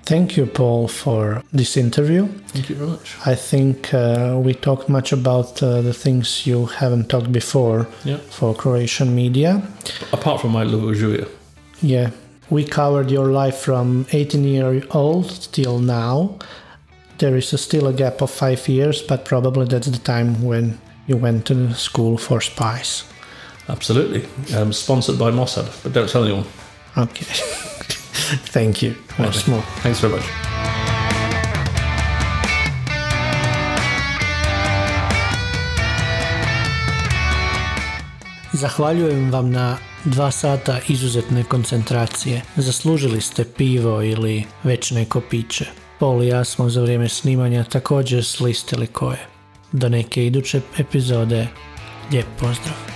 A: Thank you, Paul, for this interview.
B: Thank you very much.
A: I think uh, we talked much about uh, the things you haven't talked before
B: yeah.
A: for Croatian media.
B: Apart from my love of Žuja.
A: Yeah. We covered your life from 18 year old till now there is a still a gap of five years, but probably that's the time when you went to school for spies.
B: Absolutely. Um, sponsored by Mossad, but don't tell anyone.
A: Okay. Thank you once more.
B: Thanks very much.
A: Zahvaljujem vam na dva sata izuzetne koncentracije. Zaslužili ste pivo ili već neko piće. Pol i ja smo za vrijeme snimanja također slistili koje. Do neke iduće epizode, lijep pozdrav!